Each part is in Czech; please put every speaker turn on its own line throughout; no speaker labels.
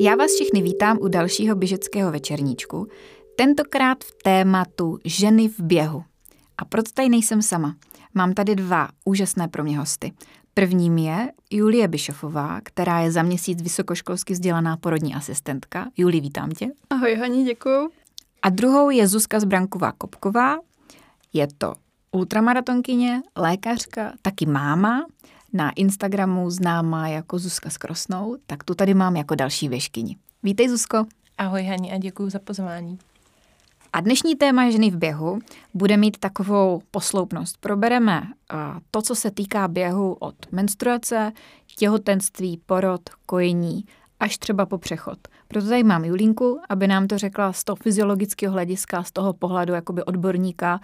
Já vás všechny vítám u dalšího běžeckého večerníčku, tentokrát v tématu ženy v běhu. A proto tady nejsem sama. Mám tady dva úžasné pro mě hosty. Prvním je Julie Bišofová, která je za měsíc vysokoškolsky vzdělaná porodní asistentka. Julie, vítám tě.
Ahoj Haní, děkuju.
A druhou je Zuzka Zbranková-Kopková. Je to ultramaratonkyně, lékařka, taky máma, na Instagramu známá jako Zuzka Skrosnou, tak tu tady mám jako další věškyni. Vítej Zuzko.
Ahoj Hani a děkuji za pozvání.
A dnešní téma ženy v běhu bude mít takovou posloupnost. Probereme to, co se týká běhu od menstruace, těhotenství, porod, kojení, až třeba po přechod. Proto tady mám Julinku, aby nám to řekla z toho fyziologického hlediska, z toho pohledu jakoby odborníka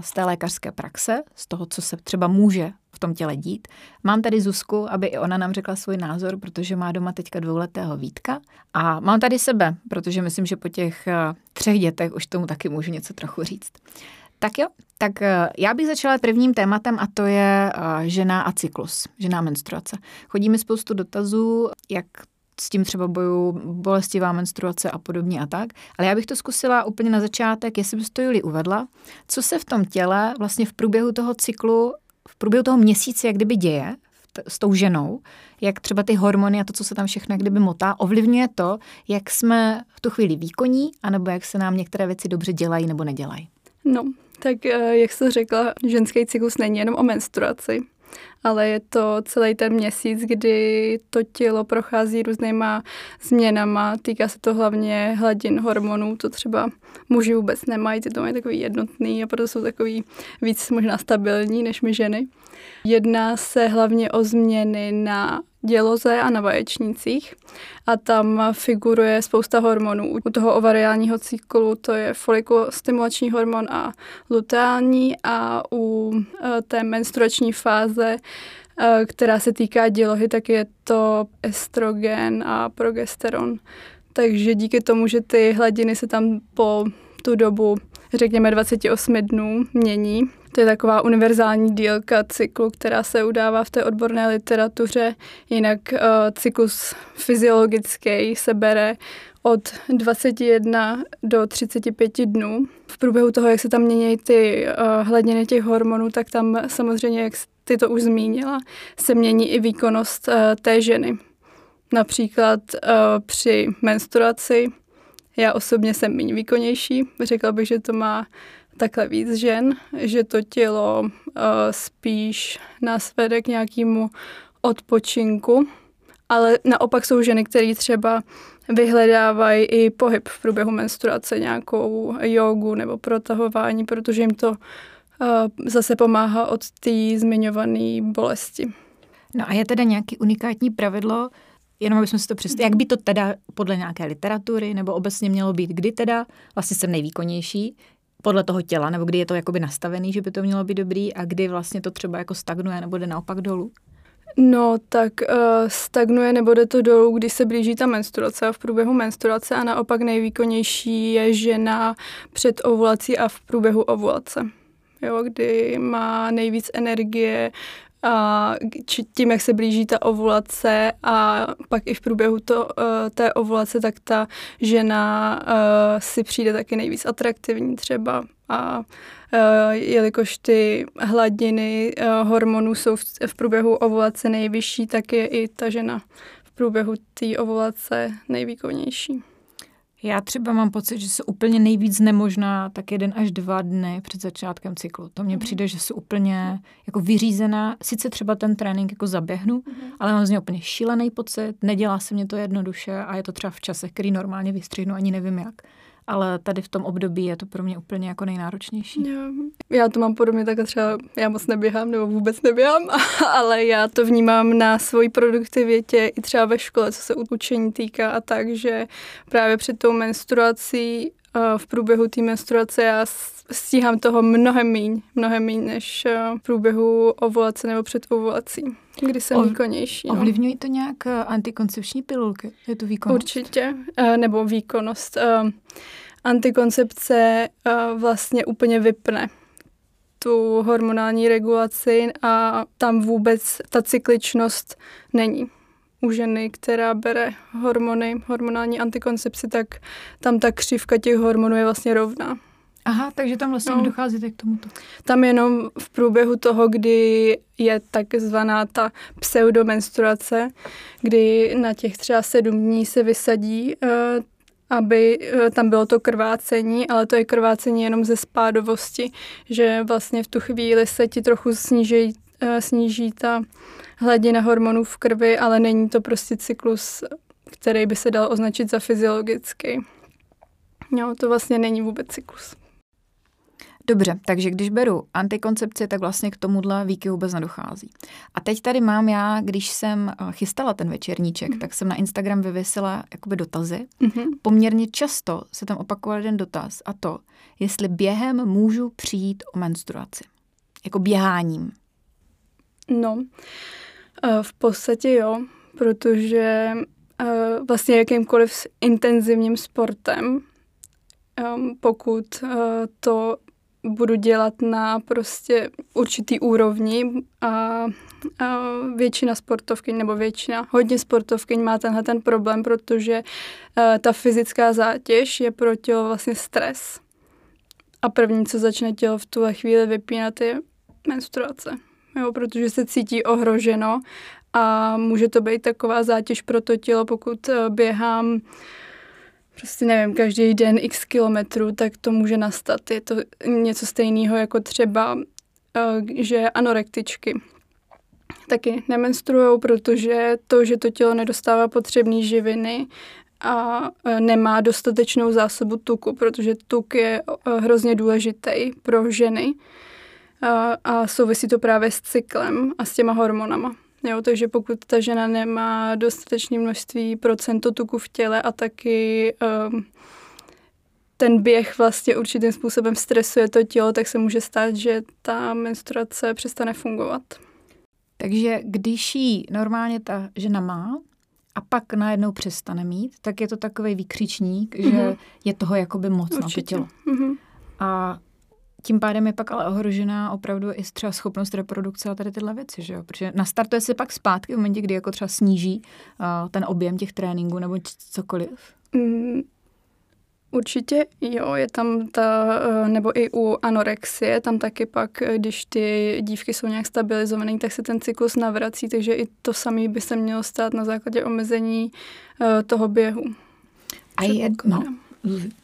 z té lékařské praxe, z toho, co se třeba může tom těle dít. Mám tady Zuzku, aby i ona nám řekla svůj názor, protože má doma teďka dvouletého Vítka. A mám tady sebe, protože myslím, že po těch třech dětech už tomu taky můžu něco trochu říct. Tak jo, tak já bych začala prvním tématem a to je žena a cyklus, žena a menstruace. Chodíme spoustu dotazů, jak s tím třeba boju bolestivá menstruace a podobně a tak. Ale já bych to zkusila úplně na začátek, jestli bys to Juli uvedla, co se v tom těle vlastně v průběhu toho cyklu, v průběhu toho měsíce, jak kdyby děje s tou ženou, jak třeba ty hormony a to, co se tam všechno kdyby motá, ovlivňuje to, jak jsme v tu chvíli výkonní, anebo jak se nám některé věci dobře dělají nebo nedělají.
No, tak eh, jak jsi řekla, ženský cyklus není jenom o menstruaci ale je to celý ten měsíc, kdy to tělo prochází různýma změnama. Týká se to hlavně hladin hormonů, to třeba muži vůbec nemají, ty to mají takový jednotný a proto jsou takový víc možná stabilní než my ženy. Jedná se hlavně o změny na děloze a na vaječnících a tam figuruje spousta hormonů. U toho ovariálního cyklu to je folikulostimulační hormon a luteální a u e, té menstruační fáze e, která se týká dělohy, tak je to estrogen a progesteron. Takže díky tomu, že ty hladiny se tam po tu dobu, řekněme 28 dnů, mění, to je taková univerzální dílka cyklu, která se udává v té odborné literatuře. Jinak uh, cyklus fyziologický se bere od 21 do 35 dnů. V průběhu toho, jak se tam mění ty uh, hladiny těch hormonů, tak tam samozřejmě, jak ty to už zmínila, se mění i výkonnost uh, té ženy. Například uh, při menstruaci já osobně jsem méně výkonnější. Řekla bych, že to má takhle víc žen, že to tělo uh, spíš nás vede k nějakému odpočinku, ale naopak jsou ženy, které třeba vyhledávají i pohyb v průběhu menstruace, nějakou jogu nebo protahování, protože jim to uh, zase pomáhá od té zmiňované bolesti.
No a je teda nějaký unikátní pravidlo, jenom abychom si to představili, jak by to teda podle nějaké literatury nebo obecně mělo být, kdy teda vlastně jsem nejvýkonnější, podle toho těla, nebo kdy je to jakoby nastavený, že by to mělo být dobrý a kdy vlastně to třeba jako stagnuje nebo jde naopak dolů?
No, tak uh, stagnuje nebo jde to dolů, když se blíží ta menstruace a v průběhu menstruace a naopak nejvýkonnější je žena před ovulací a v průběhu ovulace. Jo, kdy má nejvíc energie, a tím, jak se blíží ta ovulace a pak i v průběhu to, eh, té ovulace, tak ta žena eh, si přijde taky nejvíc atraktivní třeba a eh, jelikož ty hladiny hormonů jsou v průběhu ovulace nejvyšší, tak je i ta žena v průběhu té ovulace nejvýkonnější.
Já třeba mám pocit, že jsou úplně nejvíc nemožná tak jeden až dva dny před začátkem cyklu. To mně mm. přijde, že jsou úplně jako vyřízená. Sice třeba ten trénink jako zaběhnu, mm. ale mám z něj úplně šílený pocit, nedělá se mě to jednoduše a je to třeba v časech, který normálně vystřihnu, ani nevím jak ale tady v tom období je to pro mě úplně jako nejnáročnější.
Já, já to mám podobně tak třeba, já moc neběhám nebo vůbec neběhám, ale já to vnímám na svoji produktivitě i třeba ve škole, co se učení týká a tak, že právě před tou menstruací v průběhu té menstruace já stíhám toho mnohem míň, mnohem míň než v průběhu ovulace nebo před ovulací, kdy jsem o, výkonnější.
No. Ovlivňují to nějak antikoncepční pilulky? Je to výkonnost?
Určitě, nebo výkonnost. Antikoncepce vlastně úplně vypne tu hormonální regulaci a tam vůbec ta cykličnost není u ženy, která bere hormony, hormonální antikoncepci, tak tam ta křivka těch hormonů je vlastně rovná.
Aha, takže tam vlastně no. docházíte k tomuto.
Tam jenom v průběhu toho, kdy je takzvaná ta pseudomenstruace, kdy na těch třeba sedm dní se vysadí, uh, aby uh, tam bylo to krvácení, ale to je krvácení jenom ze spádovosti, že vlastně v tu chvíli se ti trochu sníží, uh, sníží ta hladina hormonů v krvi, ale není to prostě cyklus, který by se dal označit za fyziologický. No, to vlastně není vůbec cyklus.
Dobře, takže když beru antikoncepci, tak vlastně k tomuhle výky vůbec nedochází. A teď tady mám já, když jsem eh, chystala ten večerníček, mm. tak jsem na Instagram vyvěsila jakoby dotazy. Mm-hmm. Poměrně často se tam opakoval jeden dotaz a to, jestli během můžu přijít o menstruaci. Jako běháním.
No, eh, v podstatě jo, protože eh, vlastně jakýmkoliv intenzivním sportem, pokud to budu dělat na prostě určitý úrovni a, a většina sportovkyň nebo většina, hodně sportovkyň má tenhle ten problém, protože a, ta fyzická zátěž je pro tělo vlastně stres. A první, co začne tělo v tuhle chvíli vypínat, je menstruace. Jo, protože se cítí ohroženo a může to být taková zátěž pro to tělo, pokud běhám prostě nevím, každý den x kilometrů, tak to může nastat. Je to něco stejného jako třeba, eh, že anorektičky taky nemenstruují, protože to, že to tělo nedostává potřebné živiny a eh, nemá dostatečnou zásobu tuku, protože tuk je eh, hrozně důležitý pro ženy a, a souvisí to právě s cyklem a s těma hormonama. Jo, takže pokud ta žena nemá dostatečné množství procento tuku v těle a taky um, ten běh vlastně určitým způsobem stresuje to tělo, tak se může stát, že ta menstruace přestane fungovat.
Takže když ji normálně ta žena má a pak najednou přestane mít, tak je to takový výkřičník, mm-hmm. že mhm. je toho jakoby moc Určitě. na to tělo. Mm-hmm. A tím pádem je pak ale ohrožená opravdu i třeba schopnost reprodukce a tady tyhle věci, že jo? Protože nastartuje se pak zpátky v momentě, kdy jako třeba sníží uh, ten objem těch tréninků nebo cokoliv. Mm,
určitě jo, je tam ta, uh, nebo i u anorexie, tam taky pak, když ty dívky jsou nějak stabilizované, tak se ten cyklus navrací, takže i to samé by se mělo stát na základě omezení uh, toho běhu.
A je, no.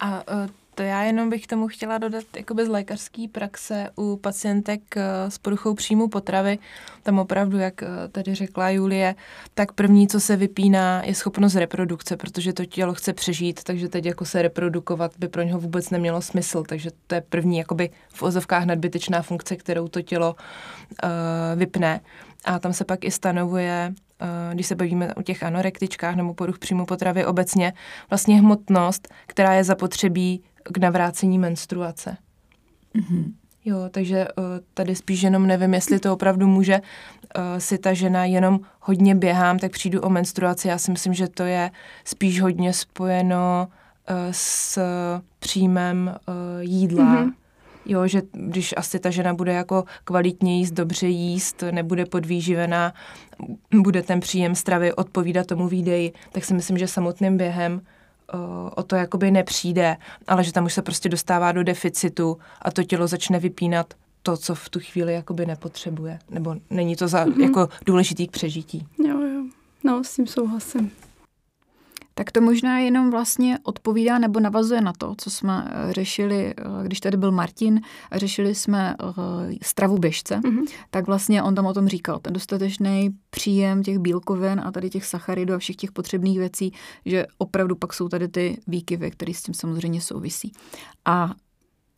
A uh, to já jenom bych tomu chtěla dodat jakoby z lékařské praxe u pacientek eh, s poruchou příjmu potravy. Tam opravdu, jak eh, tady řekla Julie, tak první, co se vypíná, je schopnost reprodukce, protože to tělo chce přežít, takže teď jako se reprodukovat by pro něho vůbec nemělo smysl. Takže to je první jakoby v ozovkách nadbytečná funkce, kterou to tělo uh, vypne. A tam se pak i stanovuje když se bavíme o těch anorektičkách nebo poruch příjmu potravy obecně, vlastně hmotnost, která je zapotřebí k navrácení menstruace. Mm-hmm. Jo, takže uh, tady spíš jenom nevím, jestli to opravdu může uh, si ta žena jenom hodně běhám, tak přijdu o menstruaci. Já si myslím, že to je spíš hodně spojeno s příjmem jídla. Mm-hmm. Jo, že když asi ta žena bude jako kvalitně jíst, dobře jíst, nebude podvýživená, bude ten příjem stravy odpovídat tomu výdeji, tak si myslím, že samotným během o to jakoby nepřijde, ale že tam už se prostě dostává do deficitu a to tělo začne vypínat to, co v tu chvíli jakoby nepotřebuje, nebo není to za, mm-hmm. jako důležitý k přežití.
Jo, jo. No, s tím souhlasím
tak to možná jenom vlastně odpovídá nebo navazuje na to, co jsme eh, řešili, eh, když tady byl Martin a řešili jsme eh, stravu běžce, mm-hmm. tak vlastně on tam o tom říkal, ten dostatečný příjem těch bílkovin a tady těch sacharidů a všech těch potřebných věcí, že opravdu pak jsou tady ty výkyvy, které s tím samozřejmě souvisí. A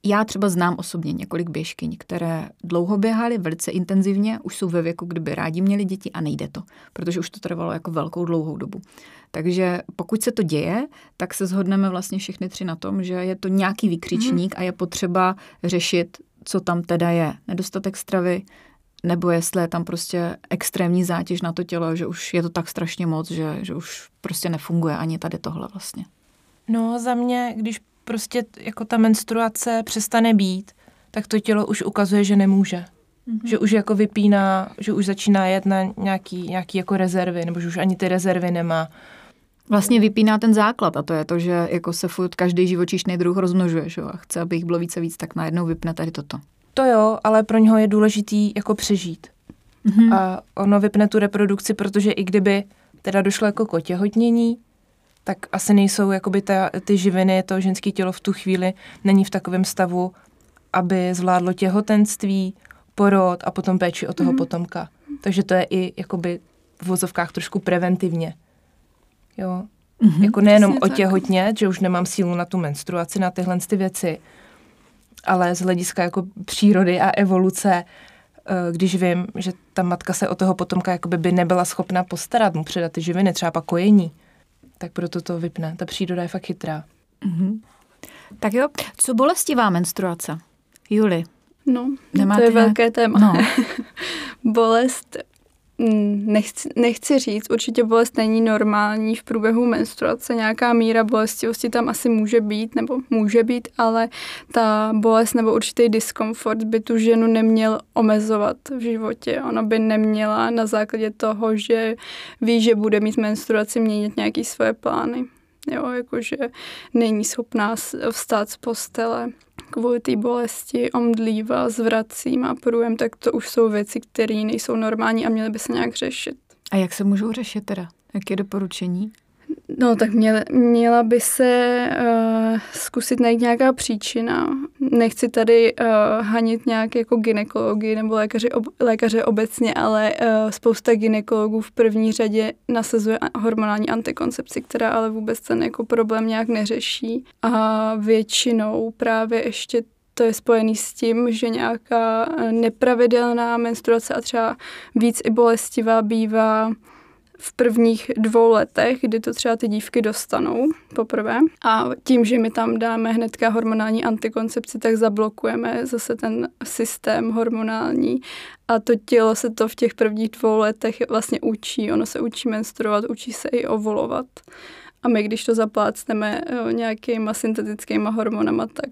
já třeba znám osobně několik běžkyň, které dlouho běhaly velice intenzivně, už jsou ve věku, kdyby rádi měli děti a nejde to, protože už to trvalo jako velkou dlouhou dobu. Takže pokud se to děje, tak se shodneme vlastně všechny tři na tom, že je to nějaký vykřičník mm. a je potřeba řešit, co tam teda je. Nedostatek stravy, nebo jestli je tam prostě extrémní zátěž na to tělo, že už je to tak strašně moc, že, že už prostě nefunguje ani tady tohle vlastně.
No za mě, když prostě jako ta menstruace přestane být, tak to tělo už ukazuje, že nemůže. Mm-hmm. Že už jako vypíná, že už začíná jet na nějaký, nějaký jako rezervy, nebo že už ani ty rezervy nemá.
Vlastně vypíná ten základ a to je to, že jako se furt každý živočišný druh rozmnožuje že? a chce, aby jich bylo více víc, tak najednou vypne tady toto.
To jo, ale pro něho je důležitý jako přežít. Mm-hmm. A ono vypne tu reprodukci, protože i kdyby teda došlo jako k otěhotnění, tak asi nejsou jakoby ta, ty živiny, to ženské tělo v tu chvíli není v takovém stavu, aby zvládlo těhotenství, porod a potom péči o toho mm. potomka. Takže to je i jakoby v vozovkách trošku preventivně. Jo. Mm-hmm. Jako nejenom otěhotně, že už nemám sílu na tu menstruaci, na tyhle ty věci, ale z hlediska jako přírody a evoluce, eh, když vím, že ta matka se o toho potomka jakoby by nebyla schopna postarat, mu předat ty živiny, třeba pak kojení, tak proto to vypne. Ta příroda je fakt chytrá. Mm-hmm.
Tak jo, co bolestivá menstruace? Juli.
No, Nemáte to je nějak... velké téma. No. bolest, nechci, nechci říct, určitě bolest není normální v průběhu menstruace. Nějaká míra bolestivosti tam asi může být, nebo může být, ale ta bolest nebo určitý diskomfort by tu ženu neměl omezovat v životě. Ona by neměla na základě toho, že ví, že bude mít menstruaci, měnit nějaké svoje plány. Jo, jakože není schopná vstát z postele kvůli té bolesti, omdlívá, zvracím a průjem, tak to už jsou věci, které nejsou normální a měly by se nějak řešit.
A jak se můžou řešit teda? Jaké doporučení?
No tak měla, měla by se uh, zkusit najít nějaká příčina. Nechci tady uh, hanit nějak jako ginekologi nebo lékaři, ob, lékaře obecně, ale uh, spousta ginekologů v první řadě nasazuje hormonální antikoncepci, která ale vůbec ten jako problém nějak neřeší. A většinou právě ještě to je spojený s tím, že nějaká nepravidelná menstruace a třeba víc i bolestivá bývá v prvních dvou letech, kdy to třeba ty dívky dostanou poprvé. A tím, že my tam dáme hnedka hormonální antikoncepci, tak zablokujeme zase ten systém hormonální a to tělo se to v těch prvních dvou letech vlastně učí. Ono se učí menstruovat, učí se i ovolovat. A my, když to zaplácneme eh, nějakýma syntetickými hormonama, tak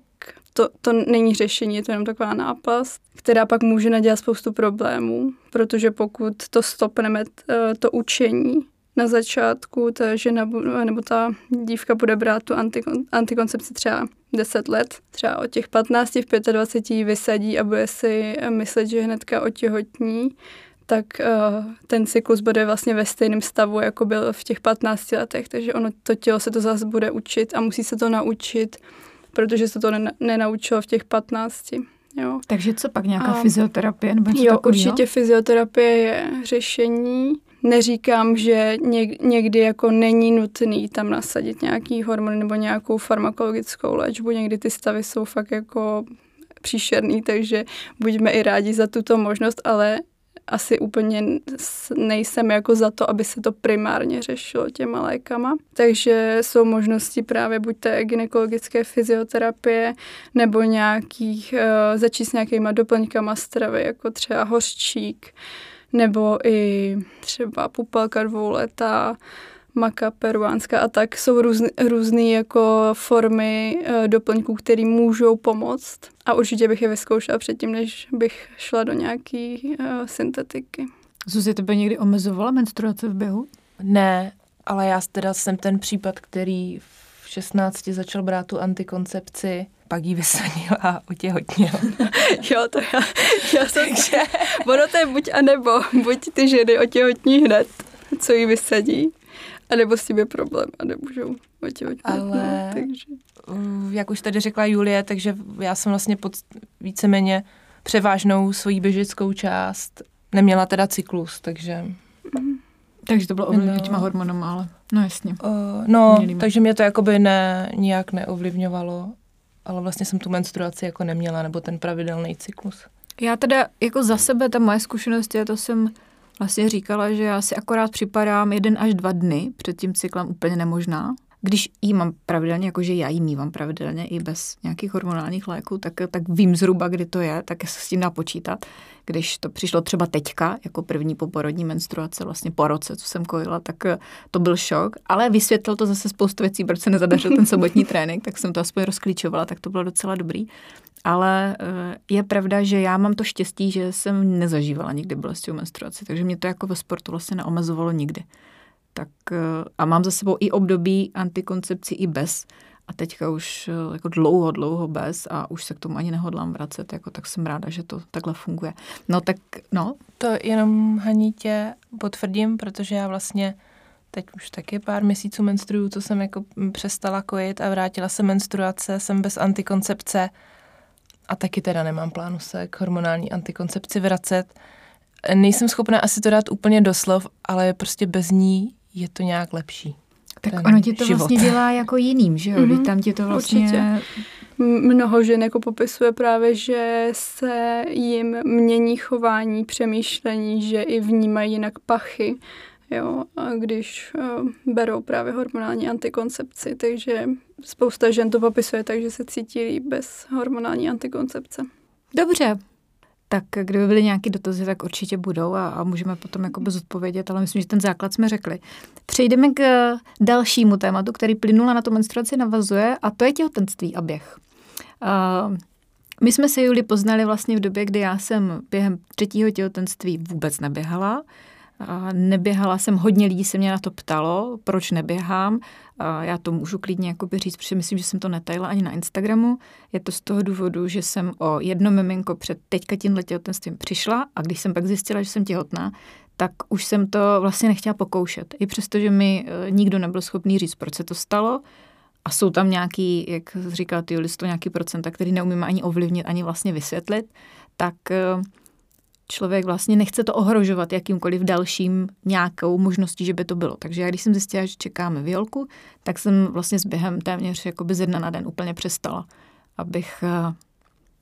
to, to není řešení, je to jenom taková náplast, která pak může nadělat spoustu problémů, protože pokud to stopneme, eh, to učení na začátku, ta žena nebo ta dívka bude brát tu antikon, antikoncepci třeba 10 let, třeba od těch 15 v 25 vysadí a bude si myslet, že hnedka otěhotní, tak uh, ten cyklus bude vlastně ve stejném stavu, jako byl v těch 15 letech, takže ono to tělo se to zase bude učit a musí se to naučit protože se to nenaučilo v těch 15. Jo.
Takže co pak nějaká a, fyzioterapie? Nebo
jo, určitě fyzioterapie je řešení. Neříkám, že někdy jako není nutný tam nasadit nějaký hormon nebo nějakou farmakologickou léčbu. Někdy ty stavy jsou fakt jako příšerný, takže buďme i rádi za tuto možnost, ale asi úplně nejsem jako za to, aby se to primárně řešilo těma lékama. Takže jsou možnosti právě buď té gynekologické fyzioterapie nebo nějakých, uh, začít s nějakýma doplňkama stravy, jako třeba hořčík, nebo i třeba pupelka dvouletá, maka peruánská a tak jsou různé jako formy e, doplňků, které můžou pomoct a určitě bych je vyzkoušela předtím, než bych šla do nějaký e, syntetiky.
Zuzi, tebe někdy omezovala menstruace v běhu?
Ne, ale já teda jsem ten případ, který v 16 začal brát tu antikoncepci, pak jí vysadil a otěhotněl.
jo, to já, já jsem... Takže... ono to je buď a nebo, buď ty ženy otěhotní hned, co jí vysadí, a nebo s tím je problém a nemůžou otěhotnět.
Ale no, takže. jak už tady řekla Julie, takže já jsem vlastně pod víceméně převážnou svojí běžeckou část neměla teda cyklus, takže...
Mm. Takže to bylo ovlivněno no. těma hormonama, ale no jasně.
Uh, no, Mělíme. takže mě to jakoby ne, nijak neovlivňovalo, ale vlastně jsem tu menstruaci jako neměla, nebo ten pravidelný cyklus.
Já teda jako za sebe, ta moje zkušenost je, to jsem vlastně říkala, že já si akorát připadám jeden až dva dny před tím cyklem úplně nemožná. když jí mám pravidelně, jakože já jí mývám pravidelně i bez nějakých hormonálních léků, tak, tak vím zhruba, kdy to je, tak se s tím dá počítat. Když to přišlo třeba teďka, jako první poporodní menstruace, vlastně po roce, co jsem kojila, tak eh, to byl šok, ale vysvětlil to zase spoustu věcí, proč se nezadařil ten sobotní trénink, tak jsem to aspoň rozklíčovala, tak to bylo docela dobrý. Ale eh, je pravda, že já mám to štěstí, že jsem nezažívala nikdy bolestivou menstruaci, takže mě to jako ve sportu vlastně neomezovalo nikdy. Tak, eh, a mám za sebou i období antikoncepcí i bez. A teďka už eh, jako dlouho, dlouho bez a už se k tomu ani nehodlám vracet, jako tak jsem ráda, že to takhle funguje. No tak, no.
To jenom Haní tě potvrdím, protože já vlastně teď už taky pár měsíců menstruju, co jsem jako přestala kojit a vrátila se menstruace, jsem bez antikoncepce a taky teda nemám plánu se k hormonální antikoncepci vracet. Nejsem schopná asi to dát úplně doslov, ale prostě bez ní je to nějak lepší.
Tak ono ti to život. vlastně dělá jako jiným, že jo? Mm-hmm. tam ti to vlastně... Určitě.
Mnoho žen jako popisuje právě, že se jim mění chování, přemýšlení, že i vnímají jinak pachy, jo, a když uh, berou právě hormonální antikoncepci, takže spousta žen to popisuje tak, že se cítí bez hormonální antikoncepce.
Dobře, tak kdyby byly nějaké dotazy, tak určitě budou a, a můžeme potom jakoby zodpovědět, ale myslím, že ten základ jsme řekli. Přejdeme k eh, dalšímu tématu, který plynula na tu menstruaci navazuje a to je těhotenství a běh. Uh, my jsme se Juli poznali vlastně v době, kdy já jsem během třetího těhotenství vůbec neběhala. A neběhala jsem, hodně lidí se mě na to ptalo, proč neběhám. A já to můžu klidně jakoby říct, protože myslím, že jsem to netajila ani na Instagramu. Je to z toho důvodu, že jsem o jedno miminko před teďka tímhle těhotenstvím přišla a když jsem pak zjistila, že jsem těhotná, tak už jsem to vlastně nechtěla pokoušet. I přesto, že mi e, nikdo nebyl schopný říct, proč se to stalo, a jsou tam nějaký, jak říkala ty Julis, to nějaký procenta, který neumíme ani ovlivnit, ani vlastně vysvětlit, tak e, člověk vlastně nechce to ohrožovat jakýmkoliv dalším nějakou možností, že by to bylo. Takže já když jsem zjistila, že čekáme Violku, tak jsem vlastně s během téměř jako z dna na den úplně přestala, abych eh,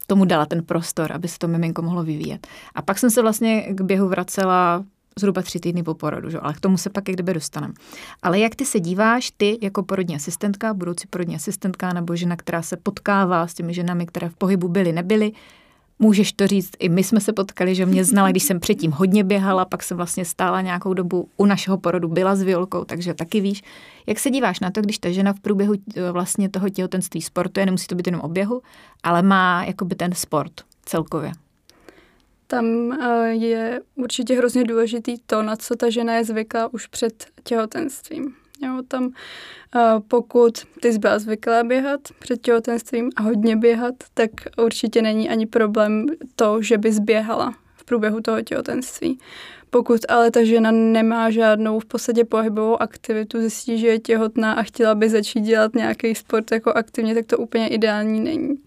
tomu dala ten prostor, aby se to miminko mohlo vyvíjet. A pak jsem se vlastně k běhu vracela zhruba tři týdny po porodu, že? ale k tomu se pak kdyby dostaneme. Ale jak ty se díváš, ty jako porodní asistentka, budoucí porodní asistentka nebo žena, která se potkává s těmi ženami, které v pohybu byly, nebyly, Můžeš to říct, i my jsme se potkali, že mě znala, když jsem předtím hodně běhala, pak jsem vlastně stála nějakou dobu u našeho porodu, byla s Violkou, takže taky víš. Jak se díváš na to, když ta žena v průběhu eh, vlastně toho těhotenství sportuje, nemusí to být jenom oběhu, ale má jakoby ten sport celkově?
Tam eh, je určitě hrozně důležitý to, na co ta žena je zvyklá už před těhotenstvím. Jo, tam pokud ty jsi byla zvyklá běhat před těhotenstvím a hodně běhat, tak určitě není ani problém to, že bys běhala v průběhu toho těhotenství. Pokud ale ta žena nemá žádnou v podstatě pohybovou aktivitu, zjistí, že je těhotná a chtěla by začít dělat nějaký sport jako aktivně, tak to úplně ideální není.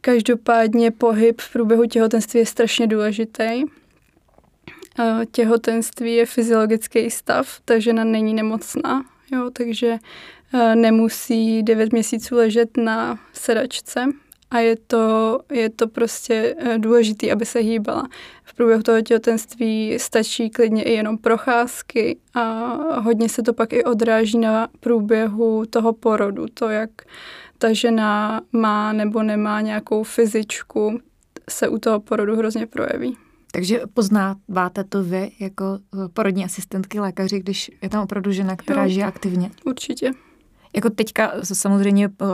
Každopádně pohyb v průběhu těhotenství je strašně důležitý těhotenství je fyziologický stav, ta žena není nemocná, jo, takže nemusí 9 měsíců ležet na sedačce a je to, je to prostě důležité, aby se hýbala. V průběhu toho těhotenství stačí klidně i jenom procházky a hodně se to pak i odráží na průběhu toho porodu, to, jak ta žena má nebo nemá nějakou fyzičku, se u toho porodu hrozně projeví.
Takže poznáváte to vy jako eh, porodní asistentky lékaři, když je tam opravdu žena, která jo, žije aktivně?
Určitě.
Jako teďka samozřejmě eh,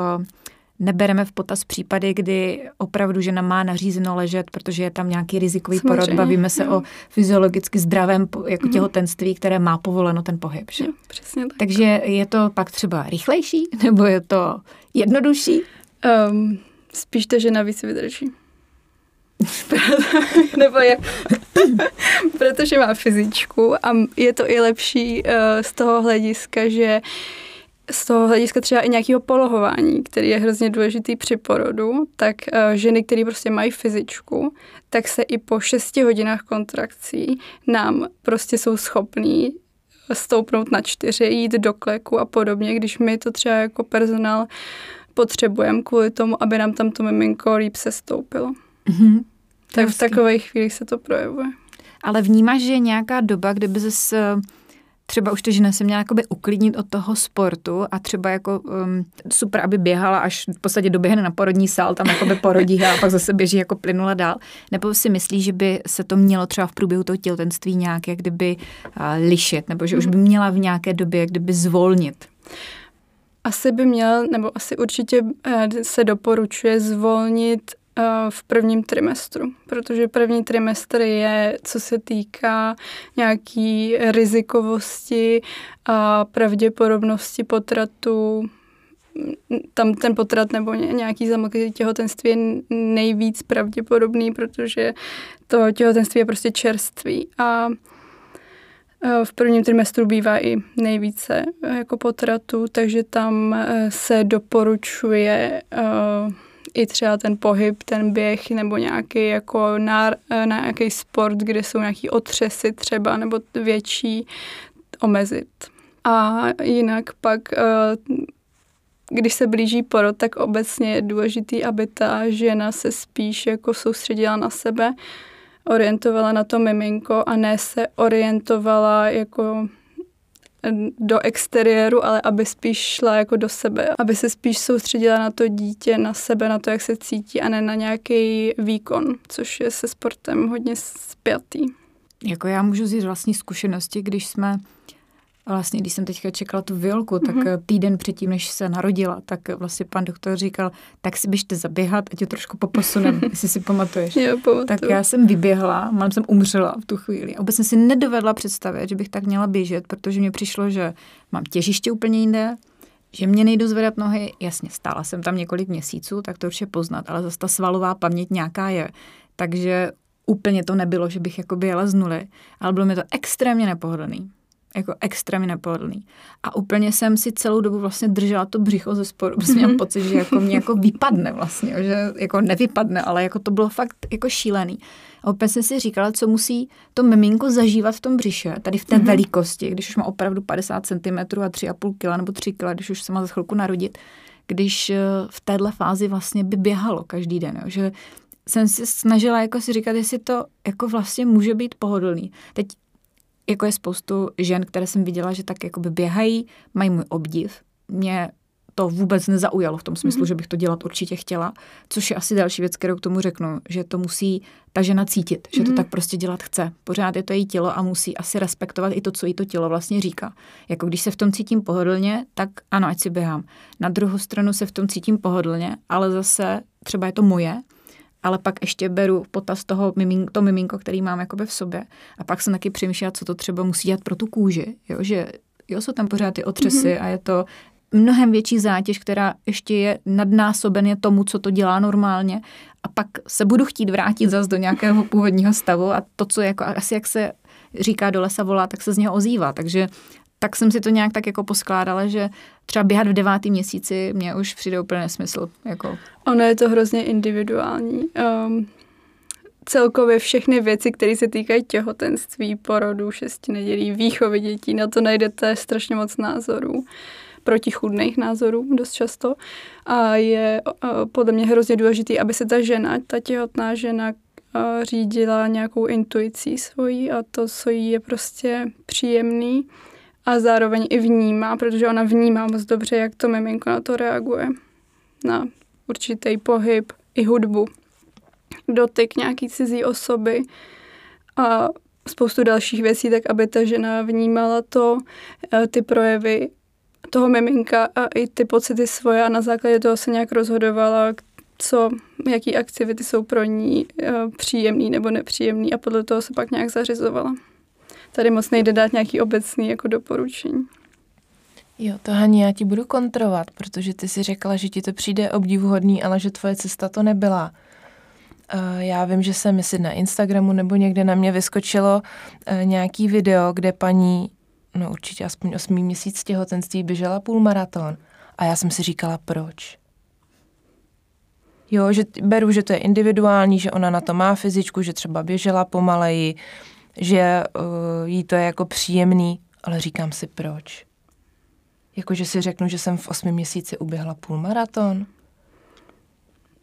nebereme v potaz případy, kdy opravdu žena má nařízeno ležet, protože je tam nějaký rizikový Samozřejmě, porod. Bavíme se jo. o fyziologicky zdravém jako mm. těhotenství, které má povoleno ten pohyb. Že?
Jo, přesně tak.
Takže je to pak třeba rychlejší, nebo je to jednodušší?
Um, spíš ta žena víc vydrží. Nebo je, protože má fyzičku a je to i lepší uh, z toho hlediska, že z toho hlediska třeba i nějakého polohování, který je hrozně důležitý při porodu, tak uh, ženy, které prostě mají fyzičku, tak se i po 6 hodinách kontrakcí nám prostě jsou schopní stoupnout na čtyři, jít do kleku a podobně, když my to třeba jako personál potřebujeme kvůli tomu, aby nám tam to miminko líp se stoupilo. Mm-hmm. Tak v takových chvílích se to projevuje.
Ale vnímáš, že je nějaká doba, kdyby zase třeba už ta žena se měla jakoby uklidnit od toho sportu a třeba jako um, super, aby běhala, až v podstatě doběhne na porodní sál, tam jakoby porodí a pak zase běží jako plynula dál. Nebo si myslí, že by se to mělo třeba v průběhu toho těhotenství nějak jak kdyby uh, lišit, nebo že už by měla v nějaké době jak kdyby zvolnit?
Asi by měla, nebo asi určitě eh, se doporučuje zvolnit eh, v prvním trimestru, protože první trimestr je, co se týká nějaký rizikovosti a pravděpodobnosti potratu. Tam ten potrat nebo nějaký zamlklý těhotenství je nejvíc pravděpodobný, protože to těhotenství je prostě čerství a Eh, v prvním trimestru bývá i nejvíce eh, jako potratu, takže tam eh, se doporučuje i třeba ten pohyb, ten běh nebo nějaký jako na, na nějaký sport, kde jsou nějaký otřesy třeba nebo větší, omezit. A jinak pak, když se blíží porod, tak obecně je důležitý, aby ta žena se spíš jako soustředila na sebe, orientovala na to miminko a ne se orientovala jako do exteriéru, ale aby spíš šla jako do sebe, aby se spíš soustředila na to dítě, na sebe, na to, jak se cítí a ne na nějaký výkon, což je se sportem hodně spjatý.
Jako já můžu říct vlastní zkušenosti, když jsme vlastně, když jsem teďka čekala tu Violku, tak mm-hmm. týden předtím, než se narodila, tak vlastně pan doktor říkal, tak si běžte zaběhat, ať tě trošku poposunem, jestli si pamatuješ.
Jo, pamatuju.
tak já jsem vyběhla, mám jsem umřela v tu chvíli. A vůbec jsem si nedovedla představit, že bych tak měla běžet, protože mi přišlo, že mám těžiště úplně jinde, že mě nejdu zvedat nohy, jasně, stála jsem tam několik měsíců, tak to určitě poznat, ale zase ta svalová paměť nějaká je. Takže úplně to nebylo, že bych jako jela z nuly, ale bylo mi to extrémně nepohodlný jako extrémně nepohodlný. A úplně jsem si celou dobu vlastně držela to břicho ze sporu, protože měla pocit, že jako mě jako vypadne vlastně, že jako nevypadne, ale jako to bylo fakt jako šílený. A úplně jsem si říkala, co musí to miminko zažívat v tom břiše, tady v té mm-hmm. velikosti, když už má opravdu 50 cm a 3,5 kg nebo 3 kg, když už se má za chvilku narodit, když eh, v téhle fázi vlastně by běhalo každý den, jo, že jsem si snažila jako si říkat, jestli to jako vlastně může být pohodlný. Teď jako je spoustu žen, které jsem viděla, že tak jakoby běhají, mají můj obdiv. Mě to vůbec nezaujalo v tom smyslu, mm-hmm. že bych to dělat určitě chtěla, což je asi další věc, kterou k tomu řeknu, že to musí ta žena cítit, že mm-hmm. to mhm. tak prostě dělat chce. Pořád je to její tělo a musí asi respektovat i to, co jí to tělo vlastně říká. Jako když se v tom cítím pohodlně, tak ano, ať si běhám. Na druhou stranu se v tom cítím pohodlně, ale zase třeba je to moje, ale pak ještě beru potaz toho mimín, to miminko, který mám jakoby v sobě. A pak jsem taky přemýšlela, co to třeba musí dělat pro tu kůži, jo, že jo, jsou tam pořád ty otřesy mm-hmm. a je to mnohem větší zátěž, která ještě je nadnásobeně tomu, co to dělá normálně a pak se budu chtít vrátit zase do nějakého původního stavu a to, co jako asi jak se říká do lesa volá, tak se z něho ozývá, takže tak jsem si to nějak tak jako poskládala, že třeba běhat v devátém měsíci mě už přijde úplně nesmysl. Jako.
Ono je to hrozně individuální. Um, celkově všechny věci, které se týkají těhotenství, porodu, šesti nedělí, výchovy dětí, na to najdete strašně moc názorů protichudných názorů dost často. A je uh, podle mě hrozně důležité, aby se ta žena, ta těhotná žena, uh, řídila nějakou intuicí svojí a to, co jí je prostě příjemný a zároveň i vnímá, protože ona vnímá moc dobře, jak to miminko na to reaguje. Na určitý pohyb, i hudbu, dotyk nějaký cizí osoby a spoustu dalších věcí, tak aby ta žena vnímala to, eh, ty projevy toho miminka a i ty pocity svoje a na základě toho se nějak rozhodovala, co, jaký aktivity jsou pro ní eh, příjemný nebo nepříjemný a podle toho se pak nějak zařizovala tady moc nejde dát nějaký obecný jako doporučení.
Jo, to Hani, já ti budu kontrovat, protože ty si řekla, že ti to přijde obdivuhodný, ale že tvoje cesta to nebyla. Uh, já vím, že jsem jestli na Instagramu nebo někde na mě vyskočilo uh, nějaký video, kde paní, no určitě aspoň 8 měsíc těhotenství běžela půlmaraton. A já jsem si říkala, proč? Jo, že beru, že to je individuální, že ona na to má fyzičku, že třeba běžela pomaleji, že uh, jí to je jako příjemný, ale říkám si proč. Jakože si řeknu, že jsem v osmi měsíci uběhla půlmaraton.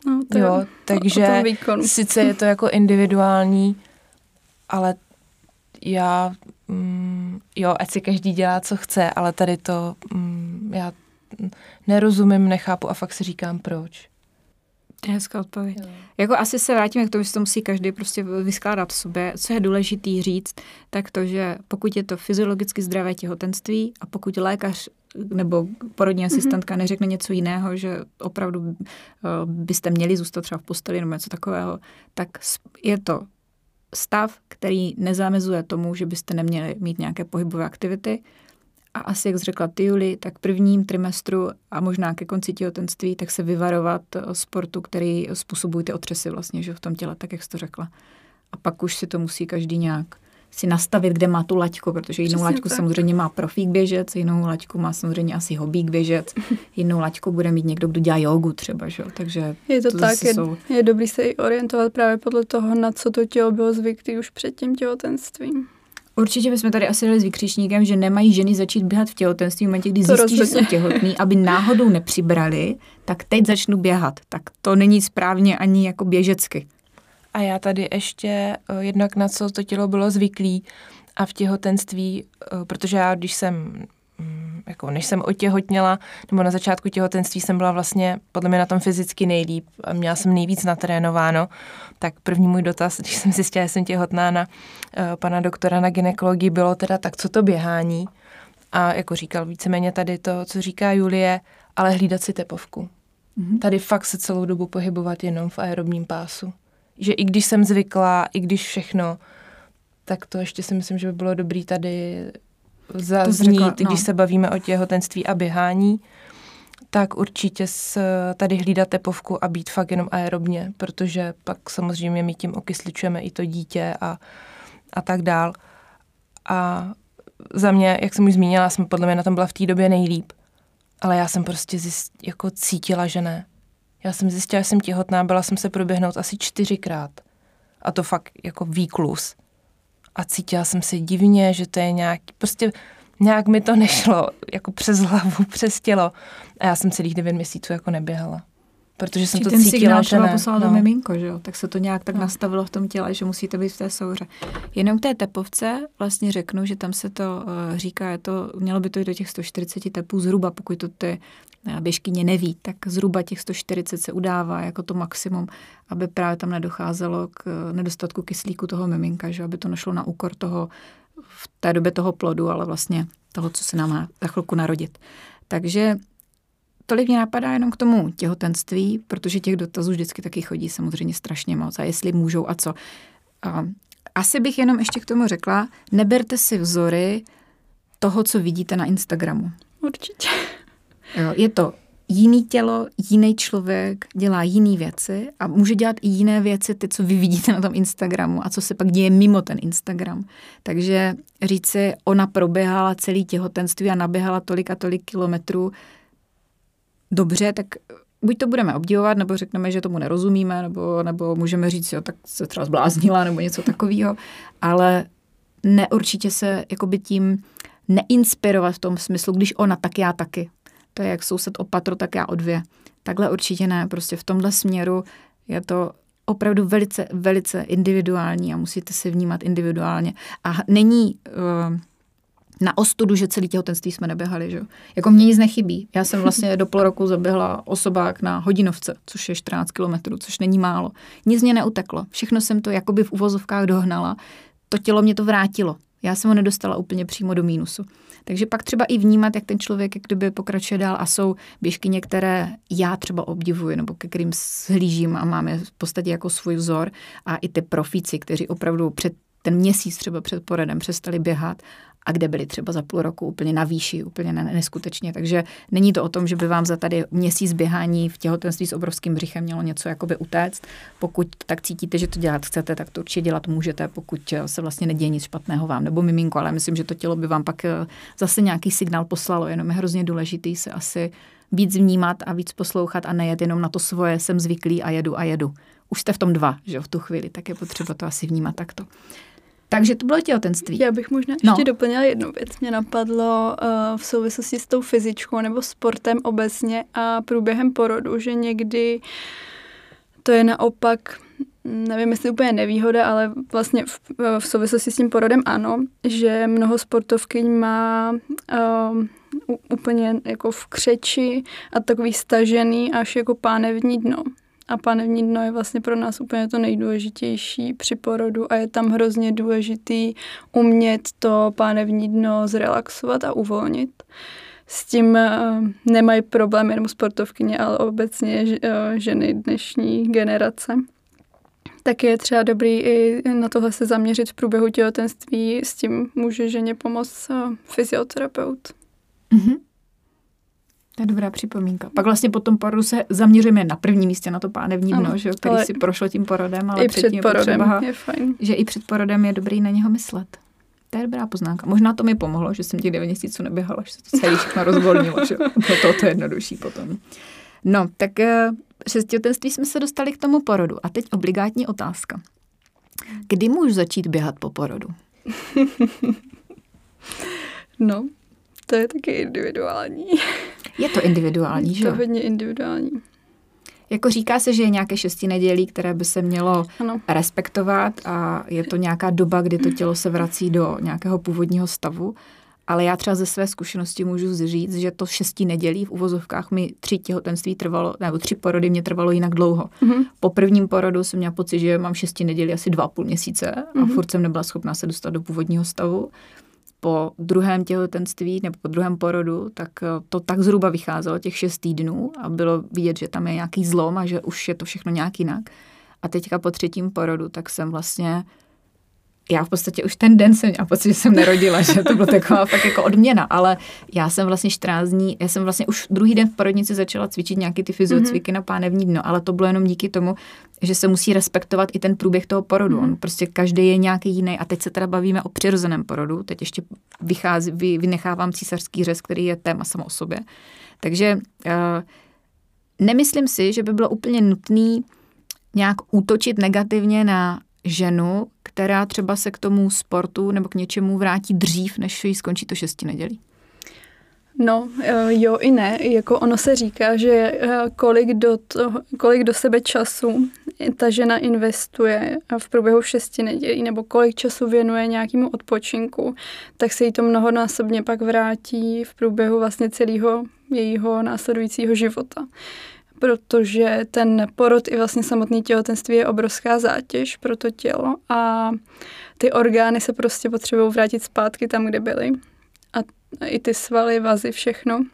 No, to
jo, takže sice je to jako individuální, ale já, mm, jo, ať si každý dělá, co chce, ale tady to, mm, já nerozumím, nechápu a fakt si říkám, proč.
To je hezká odpověď. Jo. Jako asi se vrátíme k tomu, že to musí každý prostě vyskládat v sobě. Co je důležitý říct, tak to, že pokud je to fyziologicky zdravé těhotenství a pokud lékař nebo porodní mhm. asistentka mm-hmm. neřekne něco jiného, že opravdu uh, byste měli zůstat třeba v posteli nebo něco takového, tak je to stav, který nezamezuje tomu, že byste neměli mít nějaké pohybové aktivity, a asi, jak řekla ty, Juli, tak prvním trimestru a možná ke konci těhotenství, tak se vyvarovat eh, sportu, který způsobují ty otřesy vlastně, že v tom těle, tak jak jsi to řekla. A pak už si to musí každý nějak si nastavit, kde má tu laťku, protože jinou Přesně laťku tak. samozřejmě má profík běžec, jinou laťku má samozřejmě asi hobík běžec, jinou laťku bude mít někdo, kdo dělá jogu třeba, že? takže
je to, to tak, je, jsou... je dobrý se i orientovat právě podle toho, na co to tělo bylo zvyklý už před tím těhotenstvím.
Určitě bychom tady asi dali s vykřičníkem, že nemají ženy začít běhat v těhotenství v momentě, kdy to zjistí, rozhodně. že jsou těhotný, aby náhodou nepřibrali, tak teď začnu běhat. Tak to není správně ani jako běžecky.
A já tady ještě eh, jednak na co to tělo bylo zvyklý a v těhotenství, eh, protože já když jsem jako než jsem otěhotněla, nebo na začátku těhotenství jsem byla vlastně podle mě na tom fyzicky nejlíp a měla jsem nejvíc natrénováno, tak první můj dotaz, když jsem zjistila, že jsem těhotná na uh, pana doktora na ginekologii, bylo teda tak, co to běhání? A jako říkal víceméně tady to, co říká Julie, ale hlídat si tepovku. Mm-hmm. Tady fakt se celou dobu pohybovat jenom v aerobním pásu. Že i když jsem zvyklá, i když všechno, tak to ještě si myslím, že by bylo dobrý tady zaznít, řekla, no. když se bavíme o těhotenství a běhání, tak určitě s, tady hlídat tepovku a být fakt jenom aerobně, protože pak samozřejmě my tím okysličujeme i to dítě a, a tak dál. A za mě, jak jsem už zmínila, jsem podle mě na tom byla v té době nejlíp. Ale já jsem prostě zjist, jako cítila, že ne. Já jsem zjistila, že jsem těhotná, byla jsem se proběhnout asi čtyřikrát. A to fakt jako výklus. A cítila jsem se divně, že to je nějaký, prostě nějak mi to nešlo, jako přes hlavu, přes tělo. A já jsem celých devět měsíců jako neběhala. Protože jsem Či to ten cítila, signál že ne.
poslala no. to miminko, že jo? Tak se to nějak tak no. nastavilo v tom těle, že musíte být v té souře. Jenom k té tepovce vlastně řeknu, že tam se to uh, říká, je to, mělo by to jít do těch 140 tepů zhruba, pokud to ty běžkyně neví, tak zhruba těch 140 se udává jako to maximum, aby právě tam nedocházelo k eh, nedostatku kyslíku toho miminka, že aby to nešlo na úkor toho v té době toho plodu, ale vlastně toho, co se nám má za chvilku narodit. Takže tolik mě napadá jenom k tomu těhotenství, protože těch dotazů vždycky taky chodí samozřejmě strašně moc a jestli můžou a co. A asi bych jenom ještě k tomu řekla, neberte si vzory toho, co vidíte na Instagramu.
Určitě.
Jo, je to jiný tělo, jiný člověk dělá jiné věci a může dělat i jiné věci, ty, co vy vidíte na tom Instagramu a co se pak děje mimo ten Instagram. Takže říci, ona proběhala celý těhotenství a naběhala tolik a tolik kilometrů, dobře, tak buď to budeme obdivovat, nebo řekneme, že tomu nerozumíme, nebo, nebo můžeme říct, jo, tak se třeba zbláznila, nebo něco takového, ale neurčitě se jakoby tím neinspirovat v tom smyslu, když ona, tak já taky. To je jak soused o patro, tak já o dvě. Takhle určitě ne. Prostě v tomhle směru je to opravdu velice, velice individuální a musíte se vnímat individuálně. A není uh, na ostudu, že celý těhotenství jsme neběhali. Že? Jako mně nic nechybí. Já jsem vlastně do půl roku zaběhla osobák na hodinovce, což je 14 kilometrů, což není málo. Nic mě neuteklo. Všechno jsem to jakoby v uvozovkách dohnala. To tělo mě to vrátilo. Já jsem ho nedostala úplně přímo do mínusu. Takže pak třeba i vnímat, jak ten člověk jak kdyby pokračuje dál a jsou běžky některé já třeba obdivuji nebo ke kterým slížím a máme v podstatě jako svůj vzor a i ty profíci, kteří opravdu před ten měsíc třeba před poradem přestali běhat a kde byli třeba za půl roku úplně na výši, úplně neskutečně. Takže není to o tom, že by vám za tady měsíc běhání v těhotenství s obrovským břichem mělo něco jakoby utéct. Pokud tak cítíte, že to dělat chcete, tak to určitě dělat můžete, pokud se vlastně neděje nic špatného vám nebo miminko, ale myslím, že to tělo by vám pak eh, zase nějaký signál poslalo, jenom je hrozně důležitý se asi víc vnímat a víc poslouchat a nejet jenom na to svoje, jsem zvyklý a jedu a jedu. Už jste v tom dva, že v tu chvíli, tak je potřeba to asi vnímat takto. Takže to bylo těhotenství.
Já bych možná no. ještě doplnila jednu věc. Mě napadlo uh, v souvislosti s tou fyzičkou nebo sportem obecně a průběhem porodu, že někdy to je naopak nevím, jestli úplně nevýhoda, ale vlastně v, v souvislosti s tím porodem ano, že mnoho sportovkyň má uh, úplně jako v křeči a takový stažený až jako pánevní dno. A pánevní dno je vlastně pro nás úplně to nejdůležitější při porodu a je tam hrozně důležitý umět to pánevní dno zrelaxovat a uvolnit. S tím uh, nemají problém jenom sportovkyně, ale obecně uh, ženy dnešní generace tak je třeba dobrý i na tohle se zaměřit v průběhu těhotenství. S tím může ženě pomoct uh, fyzioterapeut. Mm-hmm.
To je dobrá připomínka. Pak vlastně po tom porodu se zaměříme na první místě na to pánevní dno, ano, že, který si prošlo tím porodem, ale
i před porodem potřeba, je fajn.
že i před porodem je dobrý na něho myslet. To je dobrá poznámka. Možná to mi pomohlo, že jsem těch 9 měsíců neběhala, že se to celý všechno rozvolnilo, že bylo to, to jednodušší potom. No, tak eh, přes těhotenství jsme se dostali k tomu porodu. A teď obligátní otázka. Kdy můžu začít běhat po porodu?
no, to je taky individuální.
Je to individuální, že
Je to hodně individuální.
Jako říká se, že je nějaké šesti nedělí, které by se mělo ano. respektovat a je to nějaká doba, kdy to tělo se vrací do nějakého původního stavu. Ale já třeba ze své zkušenosti můžu říct, že to šesti nedělí v uvozovkách mi tři těhotenství trvalo, nebo tři porody mě trvalo jinak dlouho. Mm-hmm. Po prvním porodu jsem měla pocit, že mám šesti nedělí asi dva půl měsíce a mm-hmm. furt jsem nebyla schopná se dostat do původního stavu po druhém těhotenství nebo po druhém porodu, tak eh, to tak zhruba vycházelo těch šest týdnů a bylo vidět, že tam je nějaký zlom a že už je to všechno nějak jinak. A teďka po třetím porodu, tak jsem vlastně já v podstatě už ten den jsem měla pocit, že jsem nerodila, že to byla taková fakt jako odměna, ale já jsem vlastně 14 dní, já jsem vlastně už druhý den v porodnici začala cvičit nějaký ty fyziocviky mm-hmm. na pánevní dno, ale to bylo jenom díky tomu, že se musí respektovat i ten průběh toho porodu. Mm-hmm. On prostě každý je nějaký jiný a teď se teda bavíme o přirozeném porodu, teď ještě vychází, vy, vynechávám císařský řez, který je téma samo o sobě. Takže uh, nemyslím si, že by bylo úplně nutný nějak útočit negativně na ženu, která třeba se k tomu sportu nebo k něčemu vrátí dřív, než jí skončí to šesti nedělí?
No, eh, jo i ne. Jako ono se říká, že eh, kolik do, to, kolik do sebe času ta žena investuje v průběhu šesti nedělí, nebo kolik času věnuje nějakému odpočinku, tak se jí to mnohonásobně pak vrátí v průběhu vlastně celého jejího následujícího života protože ten porod i vlastně samotný těhotenství je obrovská zátěž pro to tělo a ty orgány se prostě potřebují vrátit zpátky tam, kde byly. A i ty svaly, vazy, všechno.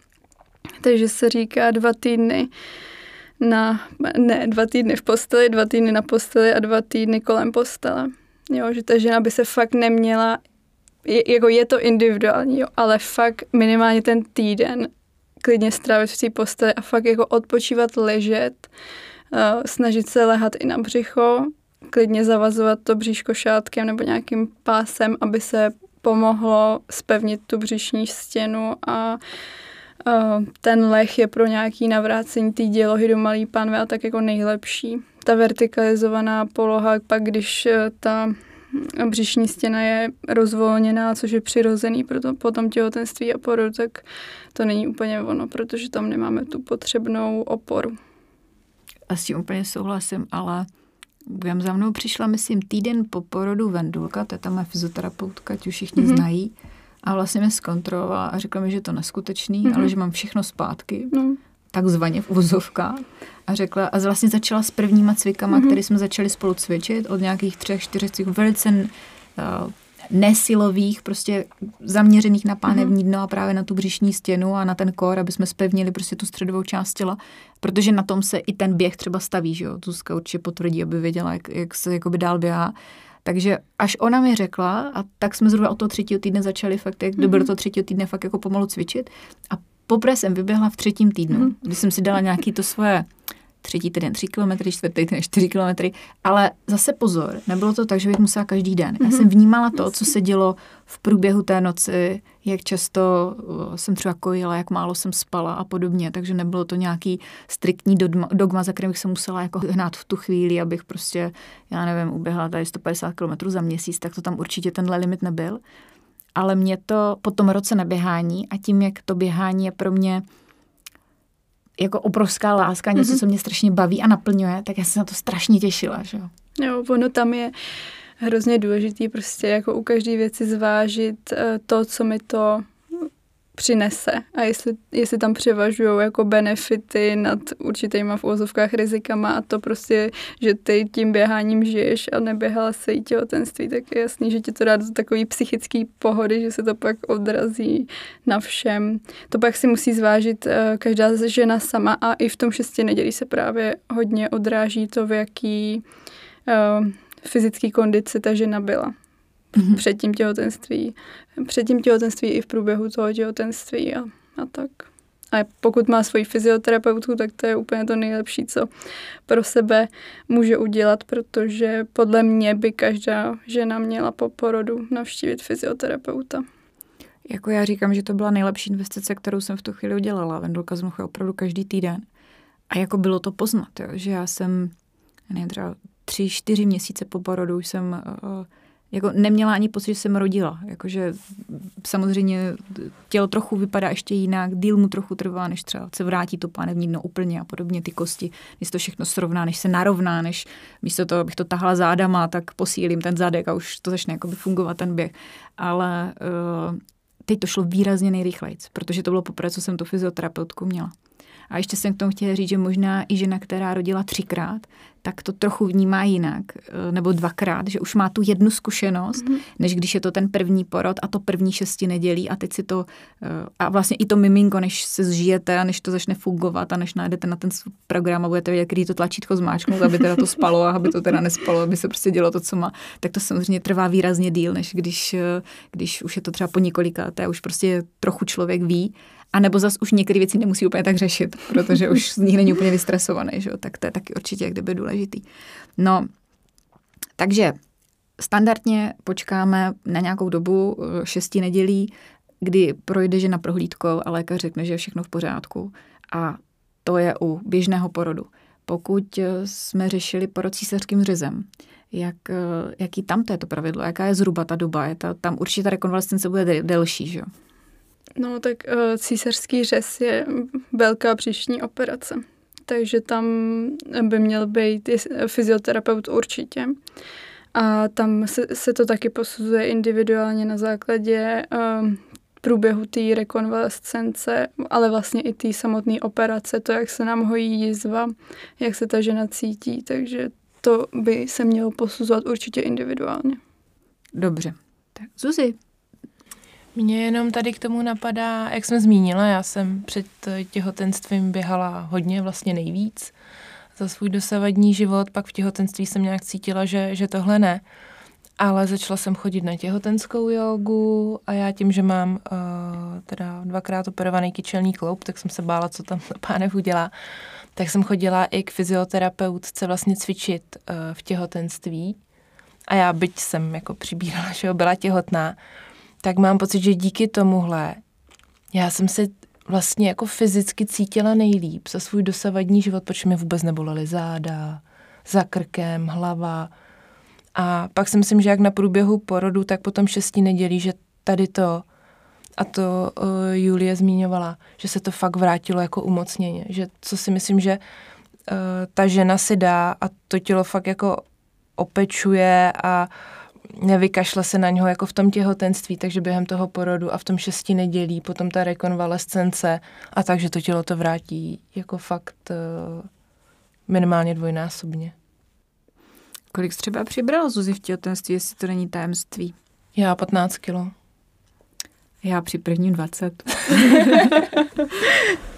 Takže se říká dva týdny na, ne, dva týdny v posteli, dva týdny na posteli a dva týdny kolem postele. Jo, že ta žena by se fakt neměla, je, jako je to individuální, jo, ale fakt minimálně ten týden klidně strávit v té posteli a fakt jako odpočívat, ležet, uh, snažit se lehat i na břicho, klidně zavazovat to bříško šátkem nebo nějakým pásem, aby se pomohlo spevnit tu břišní stěnu a uh, ten leh je pro nějaký navrácení té dělohy do malý pánve a tak jako nejlepší. Ta vertikalizovaná poloha, pak když uh, ta břišní stěna je rozvolněná, což je přirozený pro to, po tom těhotenství a porodu, tak to není úplně ono, protože tam nemáme tu potřebnou oporu.
A s tím úplně souhlasím, ale Vím, za mnou přišla, myslím, týden po porodu Vendulka, to je tam fyzioterapeutka, ti už všichni mm-hmm. znají. A vlastně mě zkontrolovala a řekla mi, že je to neskutečný, mm-hmm. ale že mám všechno zpátky. Mm takzvaně v úzovkách. A řekla, a vlastně začala s prvníma cvikama, mm-hmm. které jsme začali spolu cvičit od nějakých třech, čtyřech cviků, velice uh, nesilových, prostě zaměřených na pánevní mhm. dno a právě na tu břišní stěnu a na ten kor, aby jsme spevnili prostě tu středovou část těla, protože na tom se i ten běh třeba staví, že jo, Zuzka určitě potvrdí, aby věděla, jak, jak se jakoby dál běhá. Takže až ona mi řekla, a tak jsme zhruba od toho třetího týdne začali fakt, jak mm-hmm. do toho třetího týdne fakt jako pomalu cvičit a Poprvé jsem vyběhla v třetím týdnu, mm. kdy jsem si dala nějaký to svoje třetí týden 3 km, čtvrtý týden 4 km, ale zase pozor, nebylo to tak, že bych musela každý den. Já mhm. jsem vnímala to, co se dělo v průběhu té noci, jak často jsem třeba kojila, jak málo jsem spala a podobně, takže nebylo to nějaký striktní dogma, dogma za kterým bych se musela jako hnát v tu chvíli, abych prostě, já nevím, uběhla tady 150 km za měsíc, tak to tam určitě tenhle limit nebyl ale mě to po tom roce neběhání a tím, jak to běhání je pro mě jako obrovská láska, něco, mm-hmm. co mě strašně baví a naplňuje, tak já jsem na to strašně těšila, že jo.
Jo, ono tam je hrozně důležitý prostě jako u každé věci zvážit eh, to, co mi to přinese a jestli, jestli tam převažují jako benefity nad určitýma v úvozovkách rizikama a to prostě, že ty tím běháním žiješ a neběhala se jí těhotenství, tak je jasný, že ti to dá do takový psychický pohody, že se to pak odrazí na všem. To pak si musí zvážit uh, každá žena sama a i v tom šesti nedělí se právě hodně odráží to, v jaký uh, fyzické kondici ta žena byla mm-hmm. před tím těhotenství, před tím těhotenství i v průběhu toho těhotenství a, a tak. A pokud má svoji fyzioterapeutku, tak to je úplně to nejlepší, co pro sebe může udělat, protože podle mě by každá žena měla po porodu navštívit fyzioterapeuta.
Jako já říkám, že to byla nejlepší investice, kterou jsem v tu chvíli udělala. Vendulka jsem opravdu každý týden. A jako bylo to poznat, jo, že já jsem, nevím, třeba tři, čtyři měsíce po porodu jsem uh, jako neměla ani pocit, že jsem rodila. Jakože samozřejmě tělo trochu vypadá ještě jinak, díl mu trochu trvá, než třeba se vrátí to pánevní dno úplně a podobně ty kosti, než to všechno srovná, než se narovná, než místo toho, abych to tahla zádama, tak posílím ten zadek a už to začne fungovat ten běh. Ale uh, teď to šlo výrazně nejrychleji, protože to bylo poprvé, co jsem tu fyzioterapeutku měla. A ještě jsem k tomu chtěla říct, že možná i žena, která rodila třikrát, tak to trochu vnímá jinak, eh, nebo dvakrát, že už má tu jednu zkušenost, mm-hmm. než když je to ten první porod a to první šesti nedělí a teď si to, eh, a vlastně i to miminko, než se zžijete a než to začne fungovat a než najdete na ten program a budete vědět, kdy to tlačítko zmáčknout, aby teda to spalo a aby to teda nespalo, aby se prostě dělo to, co má, tak to samozřejmě trvá výrazně díl, než když, eh, když už je to třeba po několika, a už prostě trochu člověk ví a nebo zas už některé věci nemusí úplně tak řešit, protože už z nich není úplně vystresovaný, že jo? tak to je taky určitě jak kdyby důležitý. No, takže standardně počkáme na nějakou dobu eh, šesti nedělí, kdy projde žena prohlídkou a lékař řekne, že je všechno v pořádku. A to je u běžného porodu. Pokud eh, jsme řešili porod císařským řezem, jak, eh, jaký tam to je to pravidlo, jaká je zhruba ta doba, je ta, tam určitě ta rekonvalescence bude delší, že jo?
No tak uh, císařský řez je velká příšní operace, takže tam by měl být fyzioterapeut určitě. A tam se, se to taky posuzuje individuálně na základě uh, průběhu té rekonvalescence, ale vlastně i té samotné operace, to, jak se nám hojí jizva, jak se ta žena cítí, takže to by se mělo posuzovat určitě individuálně.
Dobře. Tak Zuzi,
mě jenom tady k tomu napadá, jak jsem zmínila, já jsem před těhotenstvím běhala hodně, vlastně nejvíc za svůj dosavadní život, pak v těhotenství jsem nějak cítila, že, že tohle ne. Ale začala jsem chodit na těhotenskou jogu a já tím, že mám uh, teda dvakrát operovaný kyčelní kloub, tak jsem se bála, co tam pánev udělá. Tak jsem chodila i k fyzioterapeutce vlastně cvičit uh, v těhotenství. A já byť jsem jako přibírala, že byla těhotná, tak mám pocit, že díky tomuhle já jsem se vlastně jako fyzicky cítila nejlíp za svůj dosavadní život, protože mi vůbec nebolely záda, za krkem, hlava. A pak si myslím, že jak na průběhu porodu, tak potom šesti nedělí, že tady to, a to uh, Julie zmiňovala, že se to fakt vrátilo jako umocněně. Že co si myslím, že uh, ta žena si dá a to tělo fakt jako opečuje a uh, nevykašle se na něho jako v tom těhotenství, takže během toho porodu a v tom šesti nedělí, potom ta rekonvalescence a takže to tělo to vrátí jako fakt uh, minimálně dvojnásobně.
Kolik třeba přibrala Zuzi v těhotenství, jestli to není tajemství?
Já 15 kilo.
Já při prvním 20.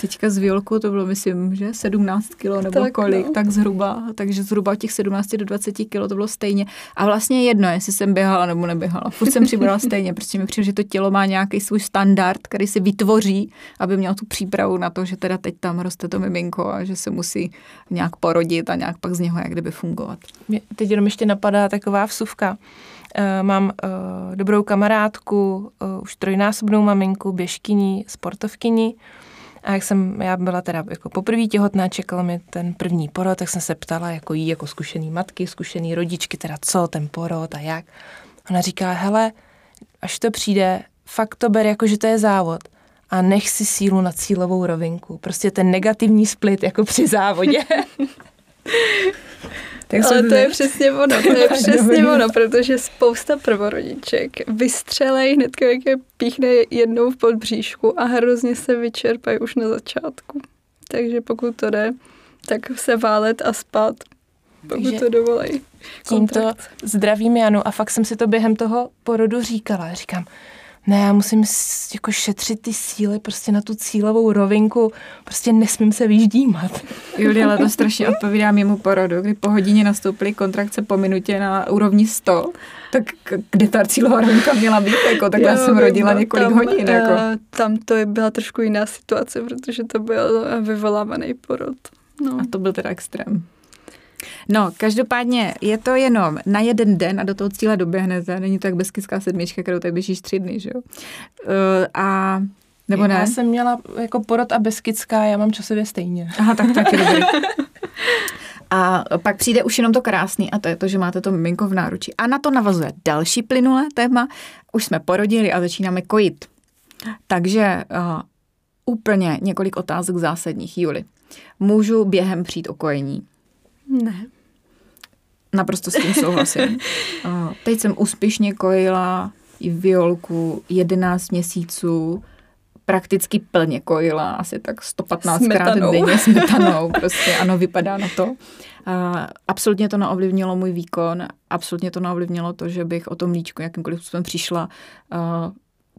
Teďka z Violku to bylo, myslím, že 17 kilo nebo tak, kolik, no. tak zhruba. Takže zhruba těch 17 do 20 kilo to bylo stejně. A vlastně jedno, jestli jsem běhala nebo neběhala. Furt jsem přibrala stejně, prostě mi přijde, že to tělo má nějaký svůj standard, který si vytvoří, aby měl tu přípravu na to, že teda teď tam roste to miminko a že se musí nějak porodit a nějak pak z něho jak kdyby fungovat.
Mě teď jenom ještě napadá taková vsuvka. Uh, mám uh, dobrou kamarádku, uh, už trojnásobnou maminku, běžkyni, sportovkyni, a jak jsem, já byla teda jako poprvé těhotná, čekala mi ten první porod, tak jsem se ptala jako jí, jako zkušený matky, zkušený rodičky, teda co, ten porod a jak. Ona říká, hele, až to přijde, fakt to ber jako, že to je závod a nech si sílu na cílovou rovinku. Prostě ten negativní split jako při závodě.
Tak Ale to je přesně ono, to je přesně ono, protože spousta prvorodiček vystřelej hned, jak je píchne jednou v podbříšku a hrozně se vyčerpají už na začátku. Takže pokud to jde, tak se válet a spát, pokud Takže to dovolej.
Tímto zdravím Janu a fakt jsem si to během toho porodu říkala. Říkám, ne, já musím jako šetřit ty síly prostě na tu cílovou rovinku, prostě nesmím se vyždímat.
Julia, ale to strašně odpovídá mému porodu, kdy po hodině nastoupily kontrakce po minutě na úrovni 100, tak kde ta cílová rovinka měla být, jako, tak já jsem rodila no, několik tam, hodin. Jako. Uh,
tam to byla trošku jiná situace, protože to byl vyvolávaný porod. No.
A to byl teda extrém. No, každopádně je to jenom na jeden den a do toho cíle doběhnete. Není to jak beskická sedmička, kterou tady běžíš tři dny, že jo? Uh, a nebo ne?
Já jsem měla jako porod a beskická, já mám časově stejně.
Aha, tak taky dobrý. A pak přijde už jenom to krásný a to je to, že máte to miminko v náručí. A na to navazuje další plynulé téma. Už jsme porodili a začínáme kojit. Takže uh, úplně několik otázek zásadních. Juli, můžu během přijít o kojení?
Ne.
Naprosto s tím souhlasím. Teď jsem úspěšně kojila i violku 11 měsíců, prakticky plně kojila, asi tak 115 krát denně smetanou. Prostě ano, vypadá na to. absolutně to neovlivnilo můj výkon, absolutně to neovlivnilo to, že bych o tom mlíčku jakýmkoliv způsobem přišla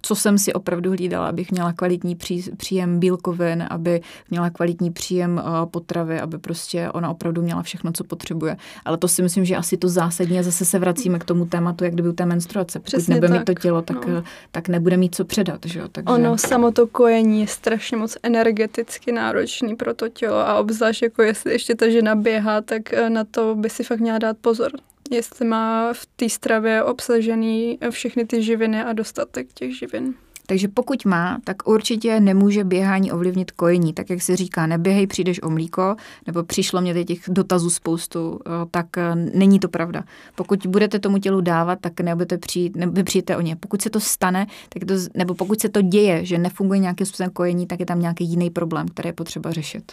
co jsem si opravdu hlídala, abych měla kvalitní pří, příjem bílkovin, aby měla kvalitní příjem uh, potravy, aby prostě ona opravdu měla všechno, co potřebuje. Ale to si myslím, že asi to zásadní a zase se vracíme k tomu tématu, jak kdyby u té menstruace. Pokud Přesně nebude tak, mít to tělo, tak, no. tak nebude mít co předat. Že jo?
Takže... Ono, samo to kojení je strašně moc energeticky náročný pro to tělo a obzvlášť jako jestli ještě ta žena běhá, tak eh, na to by si fakt měla dát pozor jestli má v té stravě obsažený všechny ty živiny a dostatek těch živin.
Takže pokud má, tak určitě nemůže běhání ovlivnit kojení. Tak jak se říká, neběhej, přijdeš o mlíko, nebo přišlo mě těch dotazů spoustu, tak eh, není to pravda. Pokud budete tomu tělu dávat, tak nebudete přijít, nepřijete o ně. Pokud se to stane, tak to, nebo pokud se to děje, že nefunguje nějakým způsobem kojení, tak je tam nějaký jiný problém, který je potřeba řešit.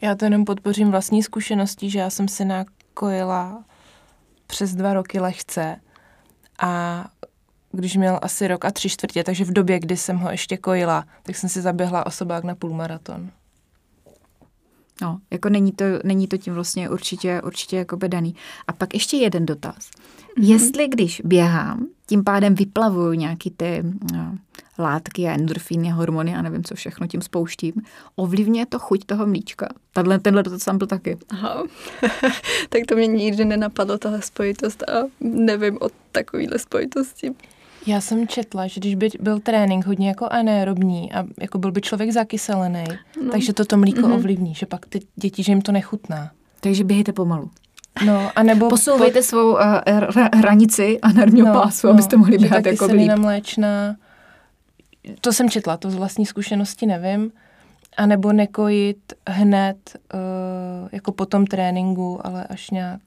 Já to jenom podpořím vlastní zkušeností, že já jsem se nakojila přes dva roky lehce a když měl asi rok a tři čtvrtě, takže v době, kdy jsem ho ještě kojila, tak jsem si zaběhla osobák na půlmaraton.
No, jako není to, není to tím vlastně určitě, určitě jako daný. A pak ještě jeden dotaz. Mm-hmm. Jestli když běhám, tím pádem vyplavuju nějaký ty no, látky a endorfíny, hormony a nevím, co všechno tím spouštím, ovlivňuje to chuť toho mlíčka? Tadle, tenhle dotaz tam byl taky.
Aha, tak to mě nikdy nenapadlo, tahle spojitost a nevím o takovýhle spojitosti.
Já jsem četla, že když by byl trénink hodně jako anaerobní a jako byl by člověk zakyselený, no. takže to to mlíko mm-hmm. ovlivní, že pak ty děti, že jim to nechutná.
Takže běhejte pomalu.
No, a nebo
Posouvejte po... svou uh, hranici a nervního no, pásu, no, abyste mohli běhat jako líp.
mléčná, to jsem četla, to z vlastní zkušenosti nevím. A nebo nekojit hned uh, jako po tom tréninku, ale až nějak.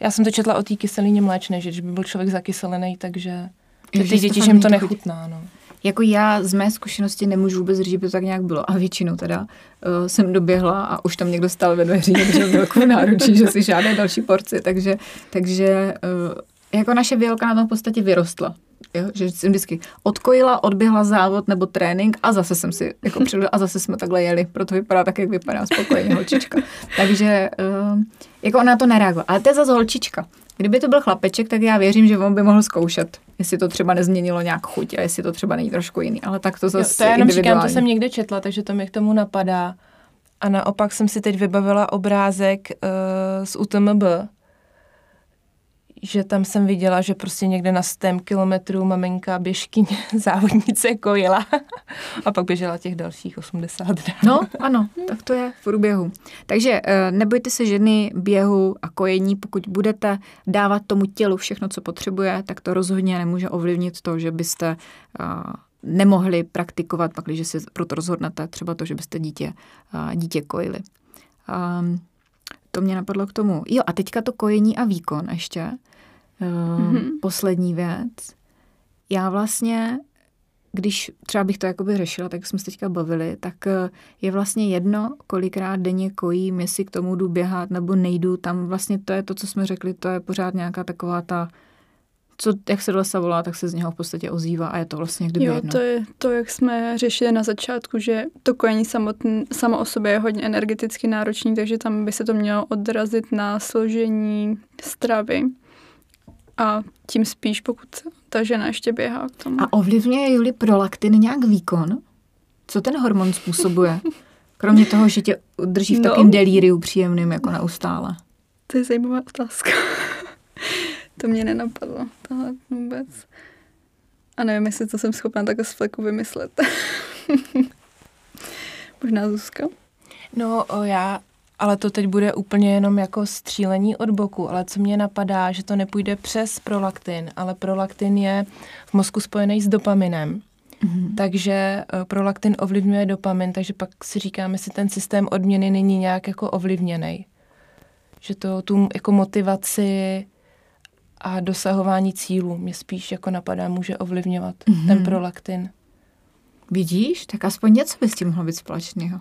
Já jsem to četla o té kyselině mléčné, že když by byl člověk zakyselený, takže ty děti, že jim to nechutná. No.
Jako já z mé zkušenosti nemůžu vůbec říct, že by to tak nějak bylo. A většinou teda uh, jsem doběhla a už tam někdo stál ve dveří, takže velkou náručí, že si žádné další porci. Takže, takže uh, jako naše vělka na tom v podstatě vyrostla. Jo? Že jsem vždycky odkojila, odběhla závod nebo trénink a zase jsem si jako přidala a zase jsme takhle jeli. Proto vypadá tak, jak vypadá spokojeně holčička. Takže uh, jako ona to nereagovala. Ale to je zase holčička. Kdyby to byl chlapeček, tak já věřím, že on by mohl zkoušet, jestli to třeba nezměnilo nějak chuť a jestli to třeba není trošku jiný. Ale tak to zase
jo, To jenom říkám, to jsem někde četla, takže to mi k tomu napadá. A naopak jsem si teď vybavila obrázek uh, z UTMB, že tam jsem viděla, že prostě někde na 100 kilometrů maminka běžkyně závodnice kojila a pak běžela těch dalších 80 dál.
No, ano, tak to je v průběhu. Takže eh, nebojte se ženy běhu a kojení, pokud budete dávat tomu tělu všechno, co potřebuje, tak to rozhodně nemůže ovlivnit to, že byste eh, nemohli praktikovat, pak, když se proto rozhodnete, třeba to, že byste dítě, eh, dítě kojili. Um, to mě napadlo k tomu. Jo, a teďka to kojení a výkon ještě. Mm-hmm. Poslední věc. Já vlastně když třeba bych to jakoby řešila, tak jsme se teďka bavili, tak eh, je vlastně jedno, kolikrát denně kojím, jestli k tomu jdu běhat nebo nejdu, tam vlastně to je to, co jsme řekli, to je pořád nějaká taková ta co, jak se do lesa volá, tak se z něho v podstatě ozývá a je to vlastně kdyby
jo,
jedno.
to je to, jak jsme řešili na začátku, že to kojení samotn, samo o sobě je hodně energeticky náročný, takže tam by se to mělo odrazit na složení stravy a tím spíš, pokud ta žena ještě běhá k tomu.
A ovlivňuje Juli prolaktin nějak výkon? Co ten hormon způsobuje? Kromě toho, že tě drží v
No.
takovém delíriu příjemným jako neustále.
To je zajímavá otázka. To mě nenapadlo, tohle vůbec. A nevím, jestli to jsem schopná takhle z fleku vymyslet. Možná Zuzka?
No o, já, ale to teď bude úplně jenom jako střílení od boku, ale co mě napadá, že to nepůjde přes prolaktin, ale prolaktin je v mozku spojený s dopaminem.
Mhm.
Takže eh, prolaktin ovlivňuje dopamin, takže pak si říkáme, jestli ten systém odměny není nějak jako ovlivněný. Že to tu jako motivaci a dosahování cílů mě spíš jako napadá, může ovlivňovat
Mhm.
ten prolaktin.
Vidíš? Tak aspoň něco by s tím mohlo být společného.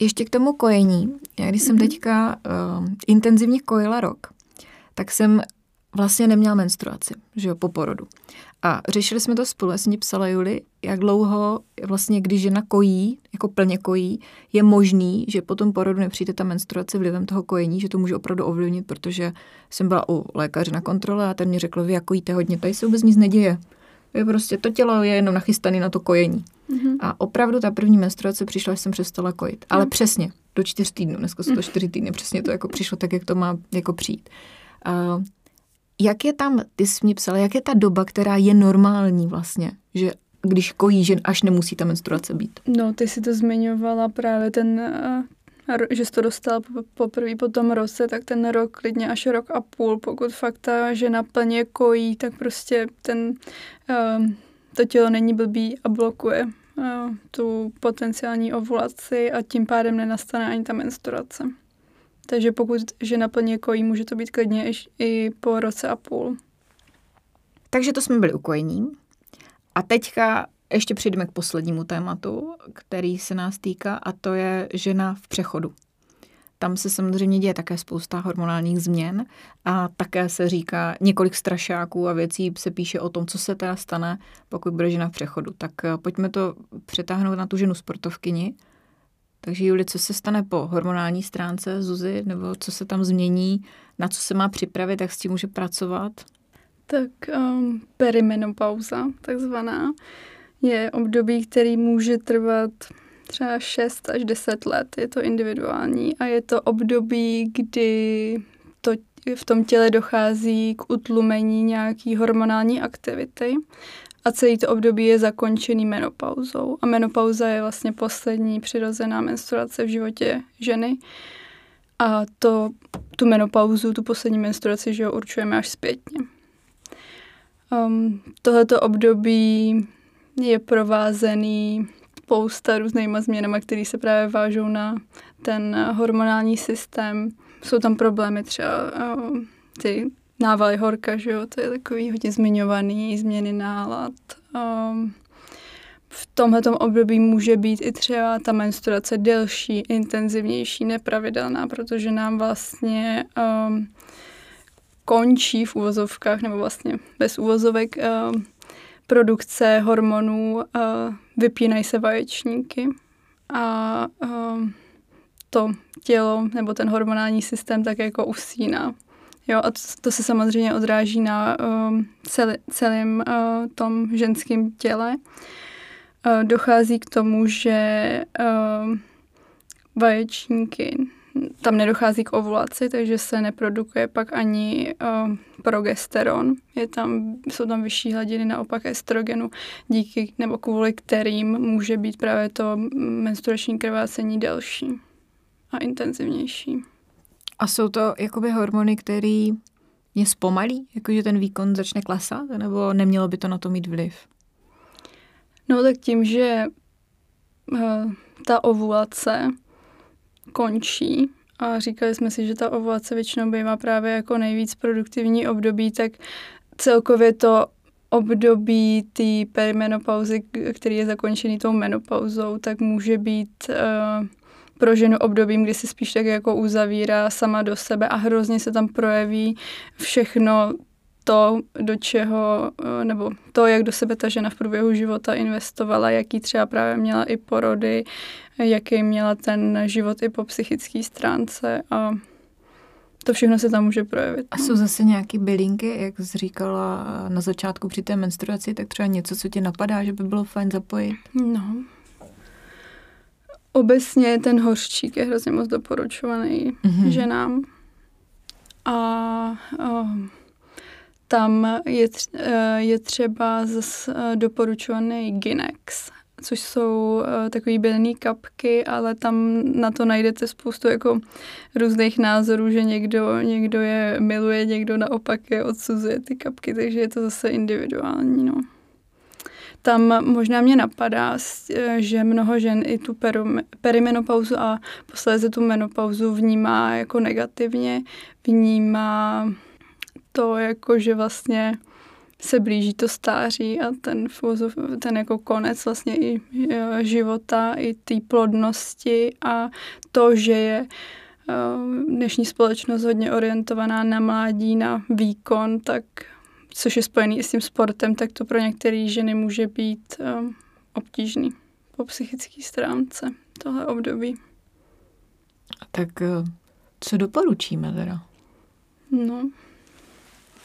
Ještě k tomu kojení. Já když jsem teďka uh, intenzivně kojila rok, tak jsem vlastně neměla menstruaci, že jo, po porodu. A řešili jsme to spolu, já jsem psala Juli, jak dlouho vlastně, když žena kojí, jako plně kojí, je možný, že po tom porodu nepřijde ta menstruace vlivem toho kojení, že to může opravdu ovlivnit, protože jsem byla u lékaře na kontrole a ten mi řekl, vy jak kojíte hodně, tady se vůbec nic neděje. Je prostě to tělo je jenom nachystané na to kojení.
Mhm.
A opravdu ta první menstruace přišla, až jsem přestala kojit. Ale přesně, do čtyř týdnů, dneska jsou to čtyři týdny, přesně to jako přišlo tak, jak to má jako přijít. Uh, jak je tam, ty jsi mě psala, jak je ta doba, která je normální vlastně, že když kojí, že až nemusí ta menstruace být?
No, ty si to zmiňovala právě ten, eh, že jsi to dostala po- poprvé po tom roce, tak ten rok, klidně až rok a půl, pokud fakt ta žena plně kojí, tak prostě ten, um, to tělo není blbý a blokuje uh, tu potenciální ovulaci a tím pádem nenastane ani ta menstruace. Takže pokud žena plně kojí, může to být klidně i po roce a půl.
Takže to jsme byli u kojení. A teďka ještě přijdeme k poslednímu tématu, který se nás týká, a to je žena v přechodu. Tam se samozřejmě děje také spousta hormonálních změn a také se říká několik strašáků a věcí se píše o tom, co se teda stane, pokud bude žena v přechodu. Tak eh, pojďme to přetáhnout na tu ženu sportovkyni. Takže Juli, co se stane po hormonální stránce Zuzi, nebo co se tam změní, na co se má připravit, jak s tím může pracovat?
Tak um, perimenopauza, takzvaná, je období, který může trvat třeba 6 až 10 let. Je to individuální a je to období, kdy to v tom těle dochází k utlumení nějaký hormonální aktivity a celý to období je zakončený menopauzou. A menopauza je vlastně poslední přirozená menstruace v životě ženy. A to, tu menopauzu, tu poslední menstruaci, že jo, určujeme až zpětně. Um, tohleto období je provázený spousta různýma změnama, které se právě vážou na ten hormonální systém. Jsou tam problémy třeba uh, ty návaly horka, že jo, to je takový hodně zmiňovaný, změny nálad. Um, v tomhletom období může být i třeba ta menstruace delší, intenzivnější, nepravidelná, protože nám vlastně um, končí v úvozovkách, nebo vlastně bez úvozovek, uh, produkce hormonů, uh, vypínají se vaječníky a uh, to tělo nebo ten hormonální systém tak jako usíná. Jo, a to, to se samozřejmě odráží na uh, celý, celém uh, tom ženském těle. Uh, dochází k tomu, že uh, vaječníky tam nedochází k ovulaci, takže se neprodukuje pak ani uh, progesteron. Je tam, jsou tam vyšší hladiny naopak estrogenu, díky nebo kvůli kterým může být právě to menstruační krvácení delší a intenzivnější.
A jsou to jakoby hormony, které mě zpomalí, jakože ten výkon začne klesat, nebo nemělo by to na to mít vliv?
No tak tím, že uh, ta ovulace končí a říkali jsme si, že ta ovulace většinou bývá právě jako nejvíc produktivní období, tak celkově to období té perimenopauzy, který je zakončený tou menopauzou, tak může být uh, pro ženu obdobím, kdy se spíš tak jako uzavírá sama do sebe a hrozně se tam projeví všechno to, do čeho, uh, nebo to, jak do sebe ta žena v průběhu života investovala, jaký třeba právě měla i porody, jaký měla ten život i po psychické stránce a to všechno se tam může projevit.
A no. jsou zase nějaké bylinky, jak jsi říkala na začátku při té menstruaci, tak třeba něco, co ti napadá, že by bylo fajn zapojit?
No. Obecně ten hořčík je hrozně moc doporučovaný mm-hmm. ženám. A a tam je, tř, e, je třeba zase doporučovaný Ginex což jsou takové bělné kapky, ale tam na to najdete spoustu jako různých názorů, že někdo, někdo je miluje, někdo naopak je odsuzuje ty kapky, takže je to zase individuální. No. Tam možná mě napadá, eh, že mnoho žen i tu perimenopauzu a posléze tu menopauzu vnímá jako negativně, vnímá to jako, že vlastně se blíží to stáří a ten, ten jako konec vlastně i života, i té plodnosti a to, že je eh, dnešní společnost hodně orientovaná na mládí, na výkon, tak což je spojený i s tím sportem, tak to pro některé ženy může být um, obtížný po psychické stránce tohle období.
Tak co doporučíme teda?
No,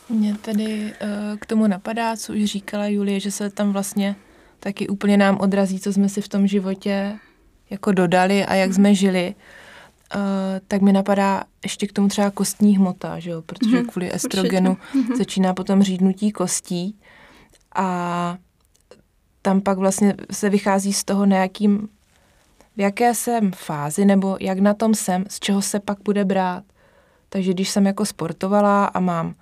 mě tedy uh, k tomu napadá, co už říkala Julie, že se tam vlastně taky úplně nám odrazí, co jsme si v tom životě jako dodali a jak jsme žili. Uh, tak mi napadá ještě k tomu třeba kostní hmota, že jo? protože mm-hmm, kvůli estrogenu určitě. začíná potom řídnutí kostí a tam pak vlastně se vychází z toho, nějakým, v jaké jsem fázi nebo jak na tom jsem, z čeho se pak bude brát. Takže když jsem jako sportovala a mám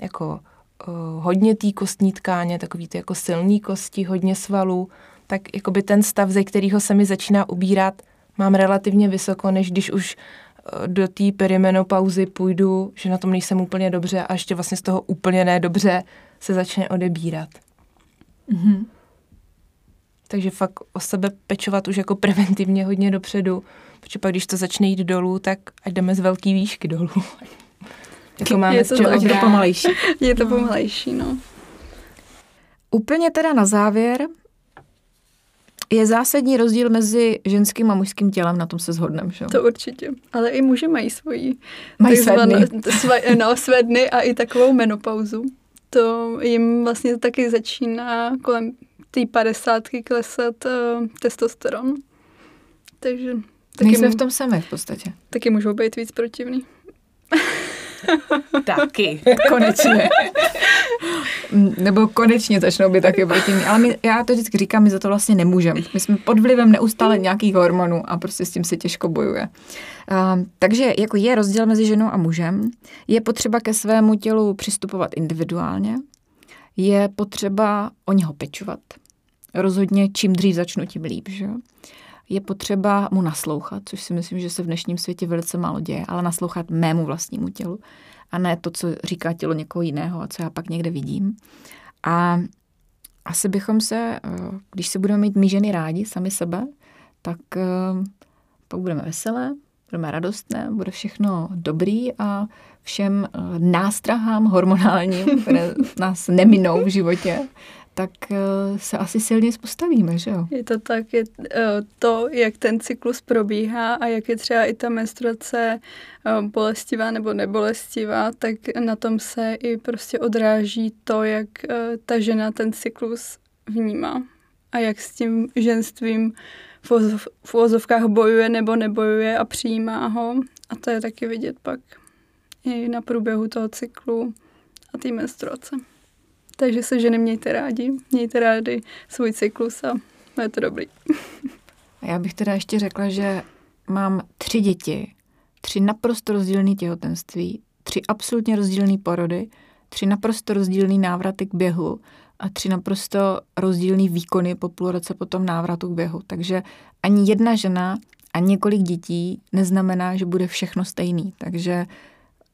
jako uh, hodně té kostní tkáně, takový ty jako silný kosti, hodně svalů, tak jakoby ten stav, ze kterého se mi začíná ubírat, mám relativně vysoko, než když už uh, do té perimenopauzy půjdu, že na tom nejsem úplně dobře a ještě vlastně z toho úplně ne dobře se začne odebírat. Mm-hmm. Takže fakt o sebe pečovat už jako preventivně hodně dopředu, protože pak když to začne jít dolů, tak ať jdeme z velký výšky dolů.
Jako máme je to, čeho, je to pomalejší.
Je to pomalejší, no.
Úplně teda na závěr je zásadní rozdíl mezi ženským a mužským tělem, na tom se shodneme, že?
To určitě. Ale i muži mají svoji
mají své dny.
Své, no, své dny a i takovou menopauzu. To jim vlastně taky začíná kolem té padesátky klesat uh, testosteron. Takže
taky My jsme v tom sami v podstatě.
Taky můžou být víc protivný.
Taky, konečně. Nebo konečně začnou být taky proti mě. Ale my, já to vždycky říkám, my za to vlastně nemůžeme. My jsme pod vlivem neustále nějakých hormonů a prostě s tím se těžko bojuje. Uh, takže jako je rozdíl mezi ženou a mužem. Je potřeba ke svému tělu přistupovat individuálně. Je potřeba o něho pečovat. Rozhodně čím dřív začnu, tím líp. Že? Je potřeba mu naslouchat, což si myslím, že se v dnešním světě velice málo děje, ale naslouchat mému vlastnímu tělu a ne to, co říká tělo někoho jiného a co já pak někde vidím. A asi bychom se, eh, když se budeme mít my ženy rádi, sami sebe, tak eh, pak budeme veselé, budeme radostné, bude všechno dobrý a všem eh, nástrahám hormonálním, které nás neminou v životě, tak eh, se asi silně postavíme, že jo?
Je to tak, je eh, to, jak ten cyklus probíhá a jak je třeba i ta menstruace eh, bolestivá nebo nebolestivá, tak na tom se i prostě odráží to, jak ta žena ten cyklus vnímá a jak s tím ženstvím v uvozovkách bojuje nebo nebojuje a přijímá ho. A to je taky vidět pak i na průběhu toho cyklu a té menstruace. Takže se ženy mějte rádi, mějte rádi svůj cyklus a je to dobrý.
A já bych teda ještě řekla, že mám tři děti, tři naprosto rozdílné těhotenství, tři absolutně rozdílné porody, tři naprosto rozdílné návraty k běhu a tři naprosto rozdílné výkony po půl roce po tom návratu k běhu. Takže ani jedna žena a několik dětí neznamená, že bude všechno stejný. Takže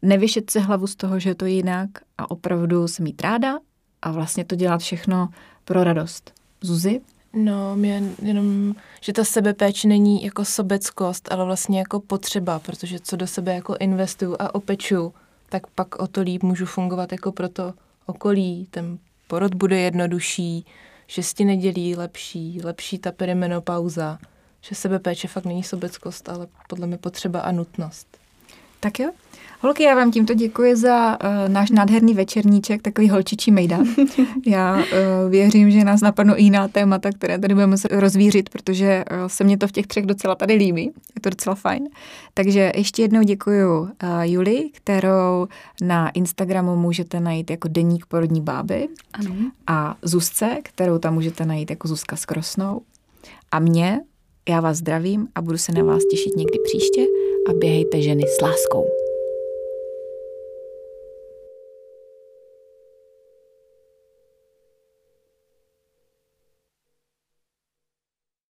nevyšet se hlavu z toho, že je to jinak a opravdu se mít ráda a vlastně to dělat všechno pro radost. Zuzi?
No, mě jenom, že ta sebepéč není jako sobeckost, ale vlastně jako potřeba, protože co do sebe jako investuju a opeču, tak pak o to líp můžu fungovat jako pro to okolí, ten porod bude jednodušší, šesti nedělí lepší, lepší ta perimenopauza, že sebepéče fakt není sobeckost, ale podle mě potřeba a nutnost.
Tak jo. Holky, já vám tímto děkuji za uh, náš nádherný večerníček, takový holčičí mejdan. Já uh, věřím, že nás napadnou i jiná témata, které tady budeme se rozvířit, protože uh, se mně to v těch třech docela tady líbí. Je to docela fajn. Takže ještě jednou děkuji uh, Juli, kterou na Instagramu můžete najít jako deník porodní báby.
Ano.
A Zuzce, kterou tam můžete najít jako Zuzka s Krosnou. A mě, já vás zdravím a budu se na vás těšit někdy příště a běhejte ženy s láskou.